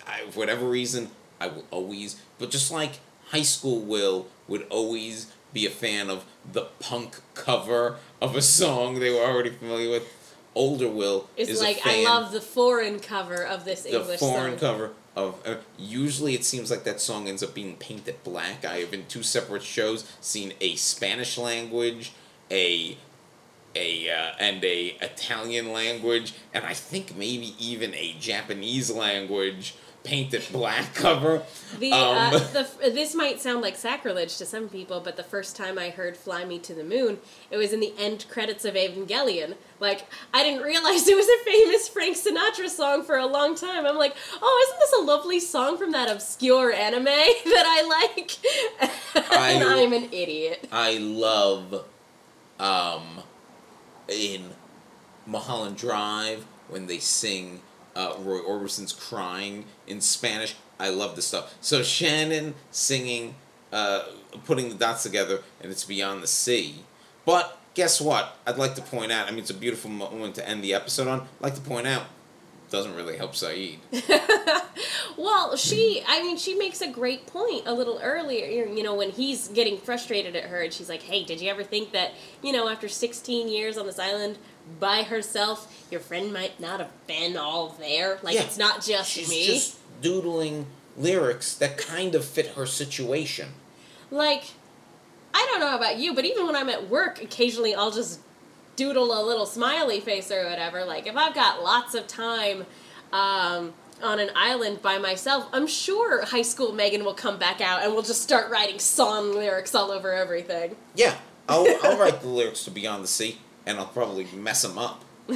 I, for whatever reason, I will always, but just like high school Will would always be a fan of the punk cover of a song they were already familiar with. Older Will It's is like a fan I love the foreign cover of this the English foreign song. cover of uh, usually it seems like that song ends up being painted black i have in two separate shows seen a spanish language a a uh, and a italian language and i think maybe even a japanese language painted black cover The, Um, uh, the this might sound like sacrilege to some people, but the first time I heard "Fly Me to the Moon," it was in the end credits of Evangelion. Like I didn't realize it was a famous Frank Sinatra song for a long time. I'm like, oh, isn't this a lovely song from that obscure anime that I like? and I- I'm an idiot. I love um, in Mulholland Drive when they sing uh, Roy Orbison's crying in Spanish. I love this stuff. So Shannon singing, uh, putting the dots together, and it's Beyond the Sea. But guess what? I'd like to point out. I mean, it's a beautiful moment to end the episode on. I'd like to point out, doesn't really help Sayid. Well, she, I mean, she makes a great point a little earlier, you know, when he's getting frustrated at her and she's like, hey, did you ever think that, you know, after 16 years on this island by herself, your friend might not have been all there? Like, Yeah. it's not just She's me. just doodling lyrics that kind of fit her situation. Like, I don't know about you, but even when I'm at work, occasionally I'll just doodle a little smiley face or whatever. Like, if I've got lots of time um, on an island by myself, I'm sure high school Megan will come back out and we'll just start writing song lyrics all over everything. Yeah, I'll, I'll write the lyrics to Beyond the Sea, and I'll probably mess them up.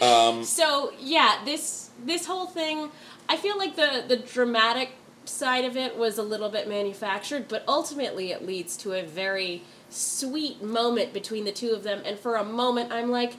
Um, So yeah, this this whole thing, I feel like the the dramatic side of it was a little bit manufactured, but ultimately it leads to a very sweet moment between the two of them. And for a moment, I'm like,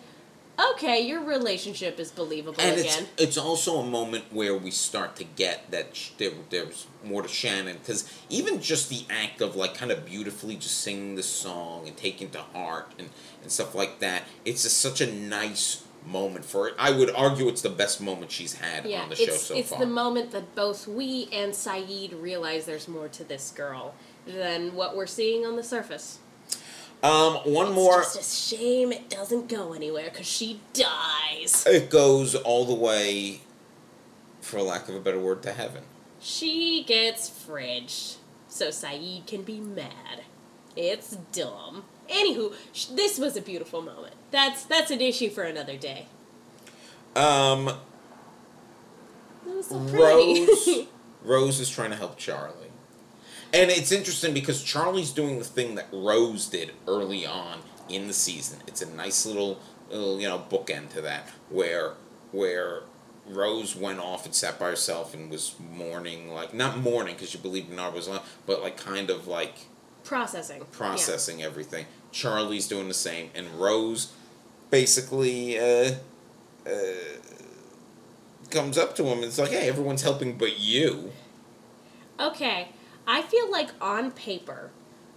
okay, your relationship is believable and again. it's it's also a moment where we start to get that sh- there, there's more to Shannon because even just the act of like kind of beautifully just singing the song and taking to heart and and stuff like that, it's just such a nice moment for it. I would argue it's the best moment she's had yeah, on the show it's so it's far. the moment that both we and Sayid realize there's more to this girl than what we're seeing on the surface. Um, one more. It's just a shame it doesn't go anywhere because she dies. It goes all the way, for lack of a better word, to heaven. She gets fridged, so Sayid can be mad. It's dumb. Anywho, sh- this was a beautiful moment. That's that's an issue for another day. Um, It was so. Rose Rose is trying to help Charlie. And it's interesting because Charlie's doing the thing that Rose did early on in the season. It's a nice little, little you know bookend to that where where Rose went off and sat by herself and was mourning like not mourning because she believed Bernard was alive, but like kind of like Processing. processing everything. Charlie's doing the same, and Rose basically uh, uh, comes up to him and it's like, "Hey, everyone's helping but you." Okay. I feel like on paper,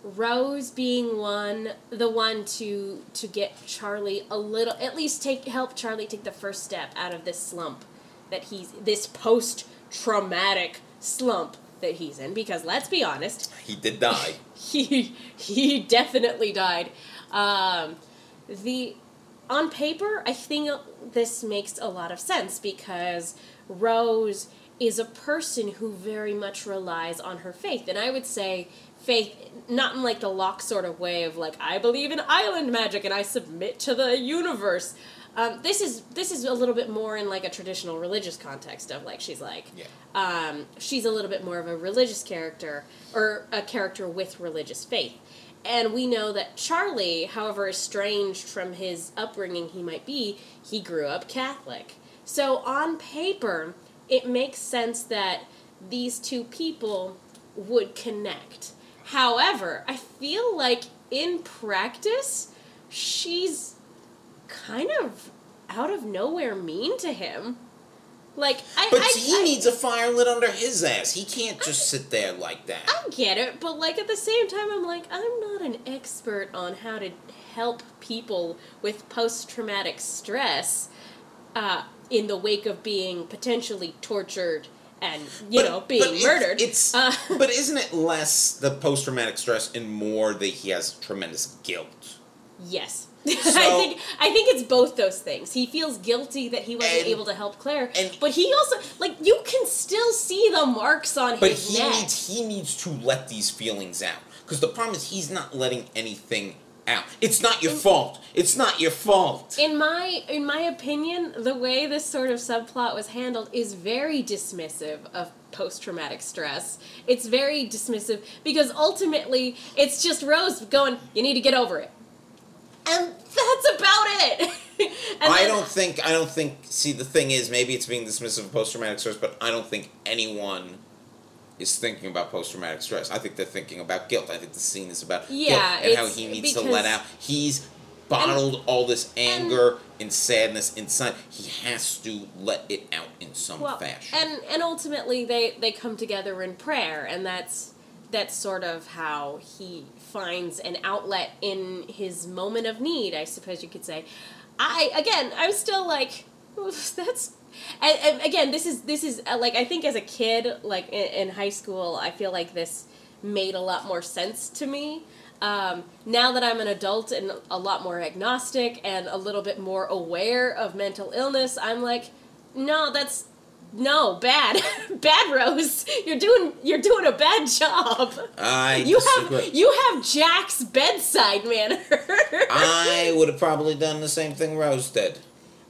Rose being one the one to to get Charlie a little at least take help Charlie take the first step out of this slump that he's this post traumatic slump that he's in because let's be honest, He did die. he he definitely died. Um, the on paper, I think this makes a lot of sense because Rose is a person who very much relies on her faith, and I would say faith not in like the Locke sort of way of like I believe in island magic and I submit to the universe. Um, this is this is a little bit more in like a traditional religious context of like she's like Yeah. um, she's a little bit more of a religious character or a character with religious faith. And we know that Charlie, however estranged from his upbringing he might be, he grew up Catholic. So on paper, it makes sense that these two people would connect. However, I feel like in practice, she's kind of out of nowhere mean to him. Like I, But I, he I- needs a fire lit under his ass. He can't just sit there like that. I get it, but like at the same time, I'm like, I'm not an expert on how to help people with post traumatic stress uh, in the wake of being potentially tortured and, you But- know, being murdered. It's Uh, but isn't it less the post traumatic stress and more that he has tremendous guilt? yes. So- I think I think it's both those things. He feels guilty that he wasn't And- able to help Claire, and- but he also like you can still see the marks on But his he neck. needs he needs to let these feelings out because the problem is he's not letting anything out. It's not your fault. It's not your fault. in my in my opinion, the way this sort of subplot was handled is very dismissive of post traumatic stress. It's very dismissive because ultimately it's just Rose going, "You need to get over it," and that's about it. I don't think I don't think see the thing is maybe it's being dismissive of post traumatic stress, but I don't think anyone is thinking about post traumatic stress. I think they're thinking about guilt. I think the scene is about Yeah, guilt and how he needs to let out. He's bottled all this anger and, sadness inside. He has to let it out in some well, fashion. and and ultimately they they come together in prayer, and that's that's sort of how he finds an outlet in his moment of need, I suppose you could say. I again, I'm still like, that's. And, and again, this is this is uh, like I think as a kid, like in, in high school, I feel like this made a lot more sense to me. Um, now that I'm an adult and a lot more agnostic and a little bit more aware of mental illness, I'm like, no, that's no bad, bad Rose. You're doing you're doing a bad job. I You disagree. have you have Jack's bedside manner. I would have probably done the same thing Rose did.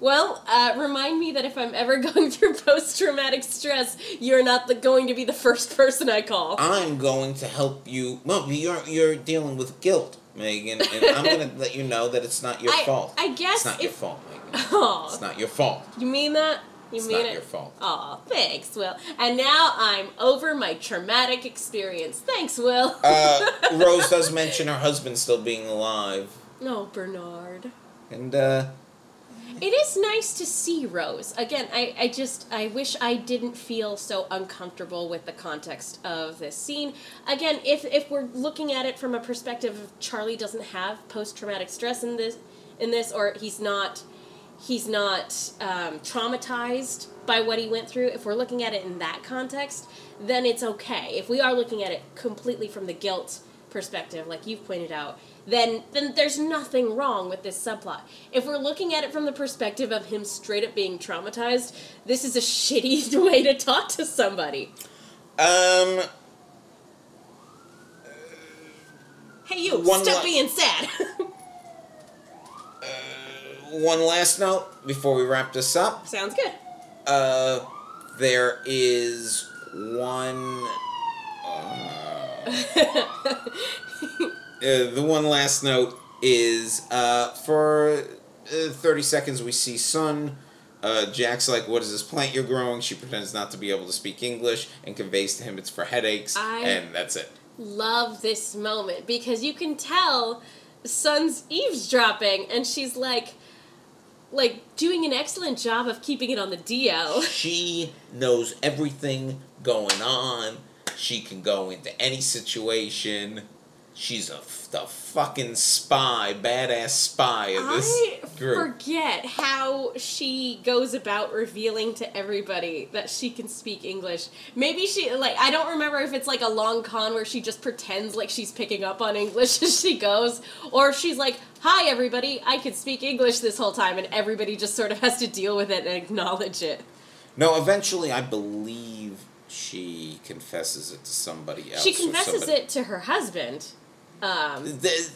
Well, uh, remind me that if I'm ever going through post traumatic stress, you're not the, going to be the first person I call. I'm going to help you. Well, you're you're dealing with guilt, Megan, and I'm going to let you know that it's not your I- fault. I guess it's not your fault, Megan. Aw, It's not your fault. you mean that? You It's mean not it? your fault. Aw, thanks, Will. And now I'm over my traumatic experience. Thanks, Will. Uh, Rose does mention her husband still being alive, no, Bernard. and uh, It is nice to see Rose. Again, I, I just I wish I didn't feel so uncomfortable with the context of this scene. Again, if if we're looking at it from a perspective of Charlie doesn't have post traumatic stress in this in this or he's not he's not um, traumatized by what he went through, if we're looking at it in that context, then it's okay. If we are looking at it completely from the guilt perspective, like you've pointed out, then then there's nothing wrong with this subplot. If we're looking at it from the perspective of him straight up being traumatized, this is a shitty way to talk to somebody. um, Hey, you, stop la- being sad. one last note before we wrap this up. Sounds good. Uh, there is one. Uh, uh, the one last note is uh, for uh, 30 seconds we see Sun. Uh, Jack's like, What is this plant you're growing? She pretends not to be able to speak English and conveys to him it's for headaches, I- and that's it. love this moment because you can tell Sun's eavesdropping and she's like like doing an excellent job of keeping it on the DL. She knows everything going on. She can go into any situation. She's a the fucking spy, badass spy of this I group. forget how she goes about revealing to everybody that she can speak English. Maybe she like I don't remember if it's like a long con where she just pretends like she's picking up on English as she goes, or if she's like, "Hi everybody, I could speak English this whole time," and everybody just sort of has to deal with it and acknowledge it. no, eventually, I believe she confesses it to somebody else. She confesses somebody- it to her husband. Um, The-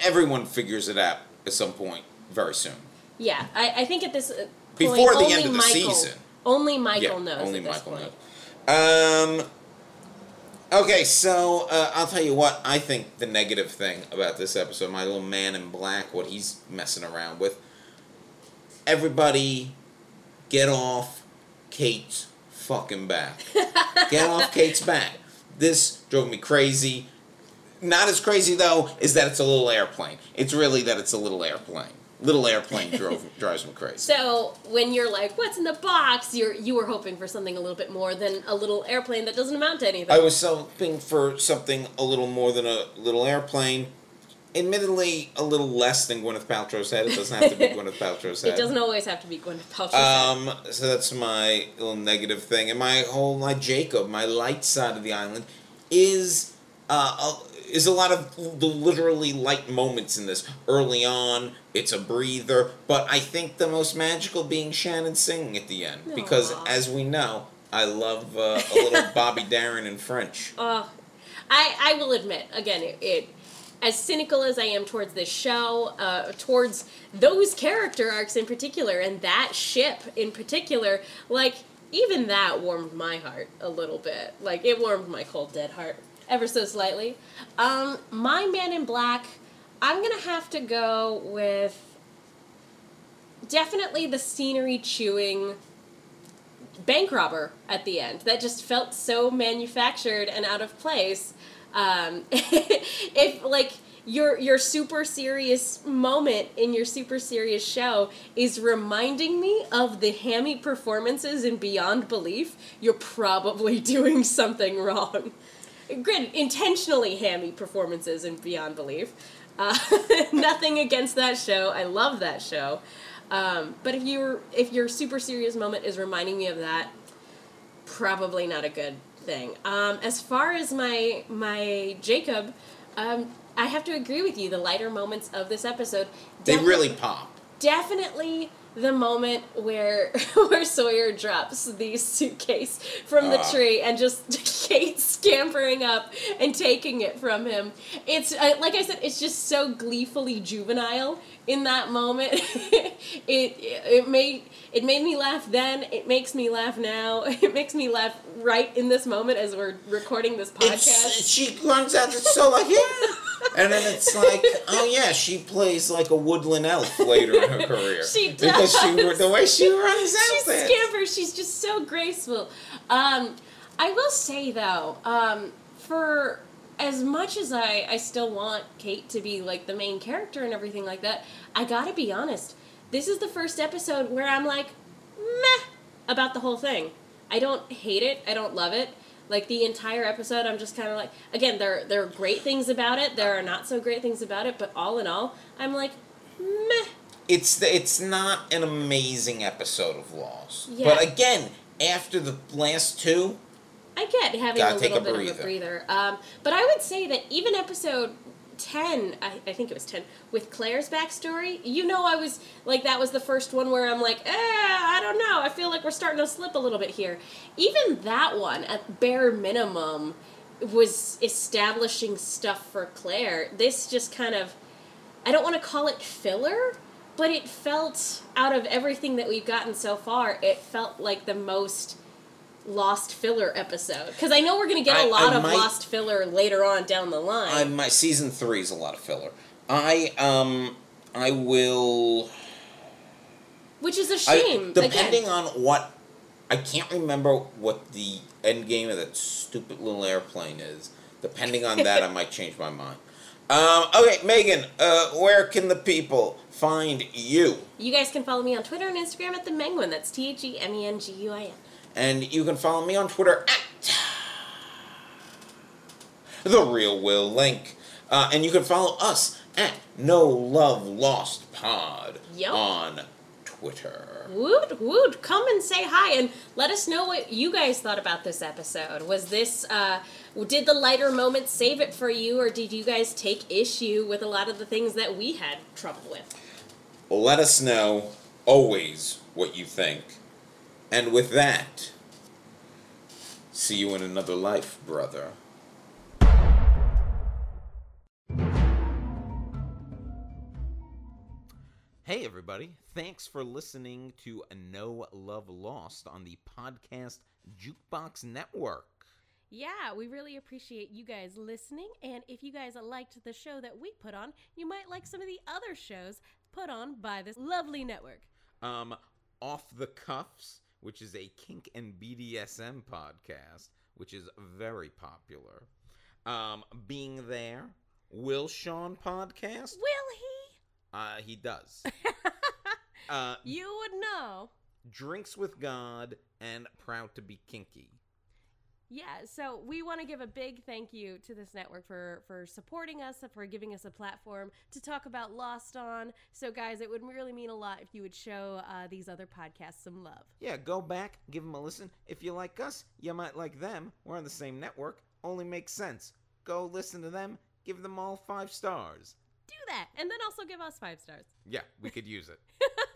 everyone figures it out at some point very soon. yeah, I, I think at this uh, point, Before the end of the Michael, season. only Michael yeah, knows. only Michael point. knows. Um. Okay, so uh, I'll tell you what I think the negative thing about this episode, my little man in black, what he's messing around with. Everybody, get off Kate's fucking back. get off Kate's back. This drove me crazy. Not as crazy though is that it's a little airplane. It's really that it's a little airplane. Little airplane drove drives me crazy. So when you're like, "What's in the box?" You're you were hoping for something a little bit more than a little airplane that doesn't amount to anything. I was hoping for something a little more than a little airplane. Admittedly, a little less than Gwyneth Paltrow's head. It doesn't have to be Gwyneth Paltrow's head. it doesn't always have to be Gwyneth Paltrow. Um, so that's my little negative thing, and my whole my Jacob, my light side of the island, is uh, a, is a lot of the literally light moments in this. Early on, it's a breather, but I think the most magical being Shannon singing at the end, because as we know, I love uh, a little Bobby Darin in French. Oh, I I will admit again it. it as cynical as I am towards this show, uh, towards those character arcs in particular, and that ship in particular, like even that warmed my heart a little bit. Like it warmed my cold dead heart ever so slightly. Um, my Man in Black, I'm gonna have to go with definitely the scenery chewing bank robber at the end. That just felt so manufactured and out of place. Um, if like your your super serious moment in your super serious show is reminding me of the hammy performances in Beyond Belief, you're probably doing something wrong. Granted, intentionally hammy performances in Beyond Belief. Uh, nothing against that show. I love that show. Um, but if your if your super serious moment is reminding me of that, probably not a good thing. Um, as far as my my Jacob, um, I have to agree with you. The lighter moments of this episode, They really pop. definitely the moment where where Sawyer drops the suitcase from the Ah. tree and just Kate scampering up and taking it from him. It's uh, like I said, it's just so gleefully juvenile in that moment. it it made it made me laugh then. It makes me laugh now. It makes me laugh right in this moment as we're recording this podcast. It's, she runs out. It's so like yeah, and then it's like oh yeah, she plays like a woodland elf later in her career. She because she does. the way she runs out she there. scampers. She's just so graceful. Um, I will say though, um, for as much as I, I still want Kate to be like the main character and everything like that, I gotta be honest. This is the first episode where I'm like, meh, about the whole thing. I don't hate it. I don't love it. Like the entire episode, I'm just kind of like, again, there there are great things about it. There are not so great things about it. But all in all, I'm like, meh. It's the, it's not an amazing episode of Lost, Yeah. but again, after the last two, I get having Gotta a little a bit of a breather. breather. Um, but I would say that even episode 10, I, I think it was 10, with Claire's backstory, you know, I was like, that was the first one where I'm like, eh, I don't know. I feel like we're starting to slip a little bit here. Even that one, at bare minimum, was establishing stuff for Claire. This just kind of, I don't want to call it filler, but it felt, out of everything that we've gotten so far, it felt like the most lost filler episode because i know we're going to get a I- lot I of might- lost filler later on down the line I, my season three is a lot of filler. I um I will. which is a shame depending again. on what, I can't remember what the end game of that stupid little airplane is. Depending on that, I might change my mind. Um, okay, Megan, uh, where can the people find you? you guys can follow me on twitter and instagram at the menguin that's E t-h-e-m-e-n-g-u-i-n And you can follow me on Twitter at the real Will Link. Uh, and you can follow us at No Love Lost Pod Yep. on Twitter. woot woot come and say hi and let us know what you guys thought about this episode was this uh did the lighter moments save it for you or did you guys take issue with a lot of the things that we had trouble with Let us know always what you think. And with that, see you in another life, brother. Hey, everybody. Thanks for listening to No Love Lost on the Podcast Jukebox Network. Yeah, we really appreciate you guys listening. And if you guys liked the show that we put on, you might like some of the other shows put on by this lovely network. Um, Off the Cuffs, which is a kink and BDSM podcast, which is very popular. Um, being there, Will Sean podcast. Will he? Uh, he does. uh, You would know. drinks with God and proud to be kinky. Yeah, so we want to give a big thank you to this network for for supporting us, for giving us a platform to talk about Lost on. So, guys, it would really mean a lot if you would show uh, these other podcasts some love. Yeah, go back, give them a listen. If you like us, you might like them. We're on the same network. Only makes sense. Go listen to them. Give them all five stars. Do that, and then also give us five stars. Yeah, we could use it.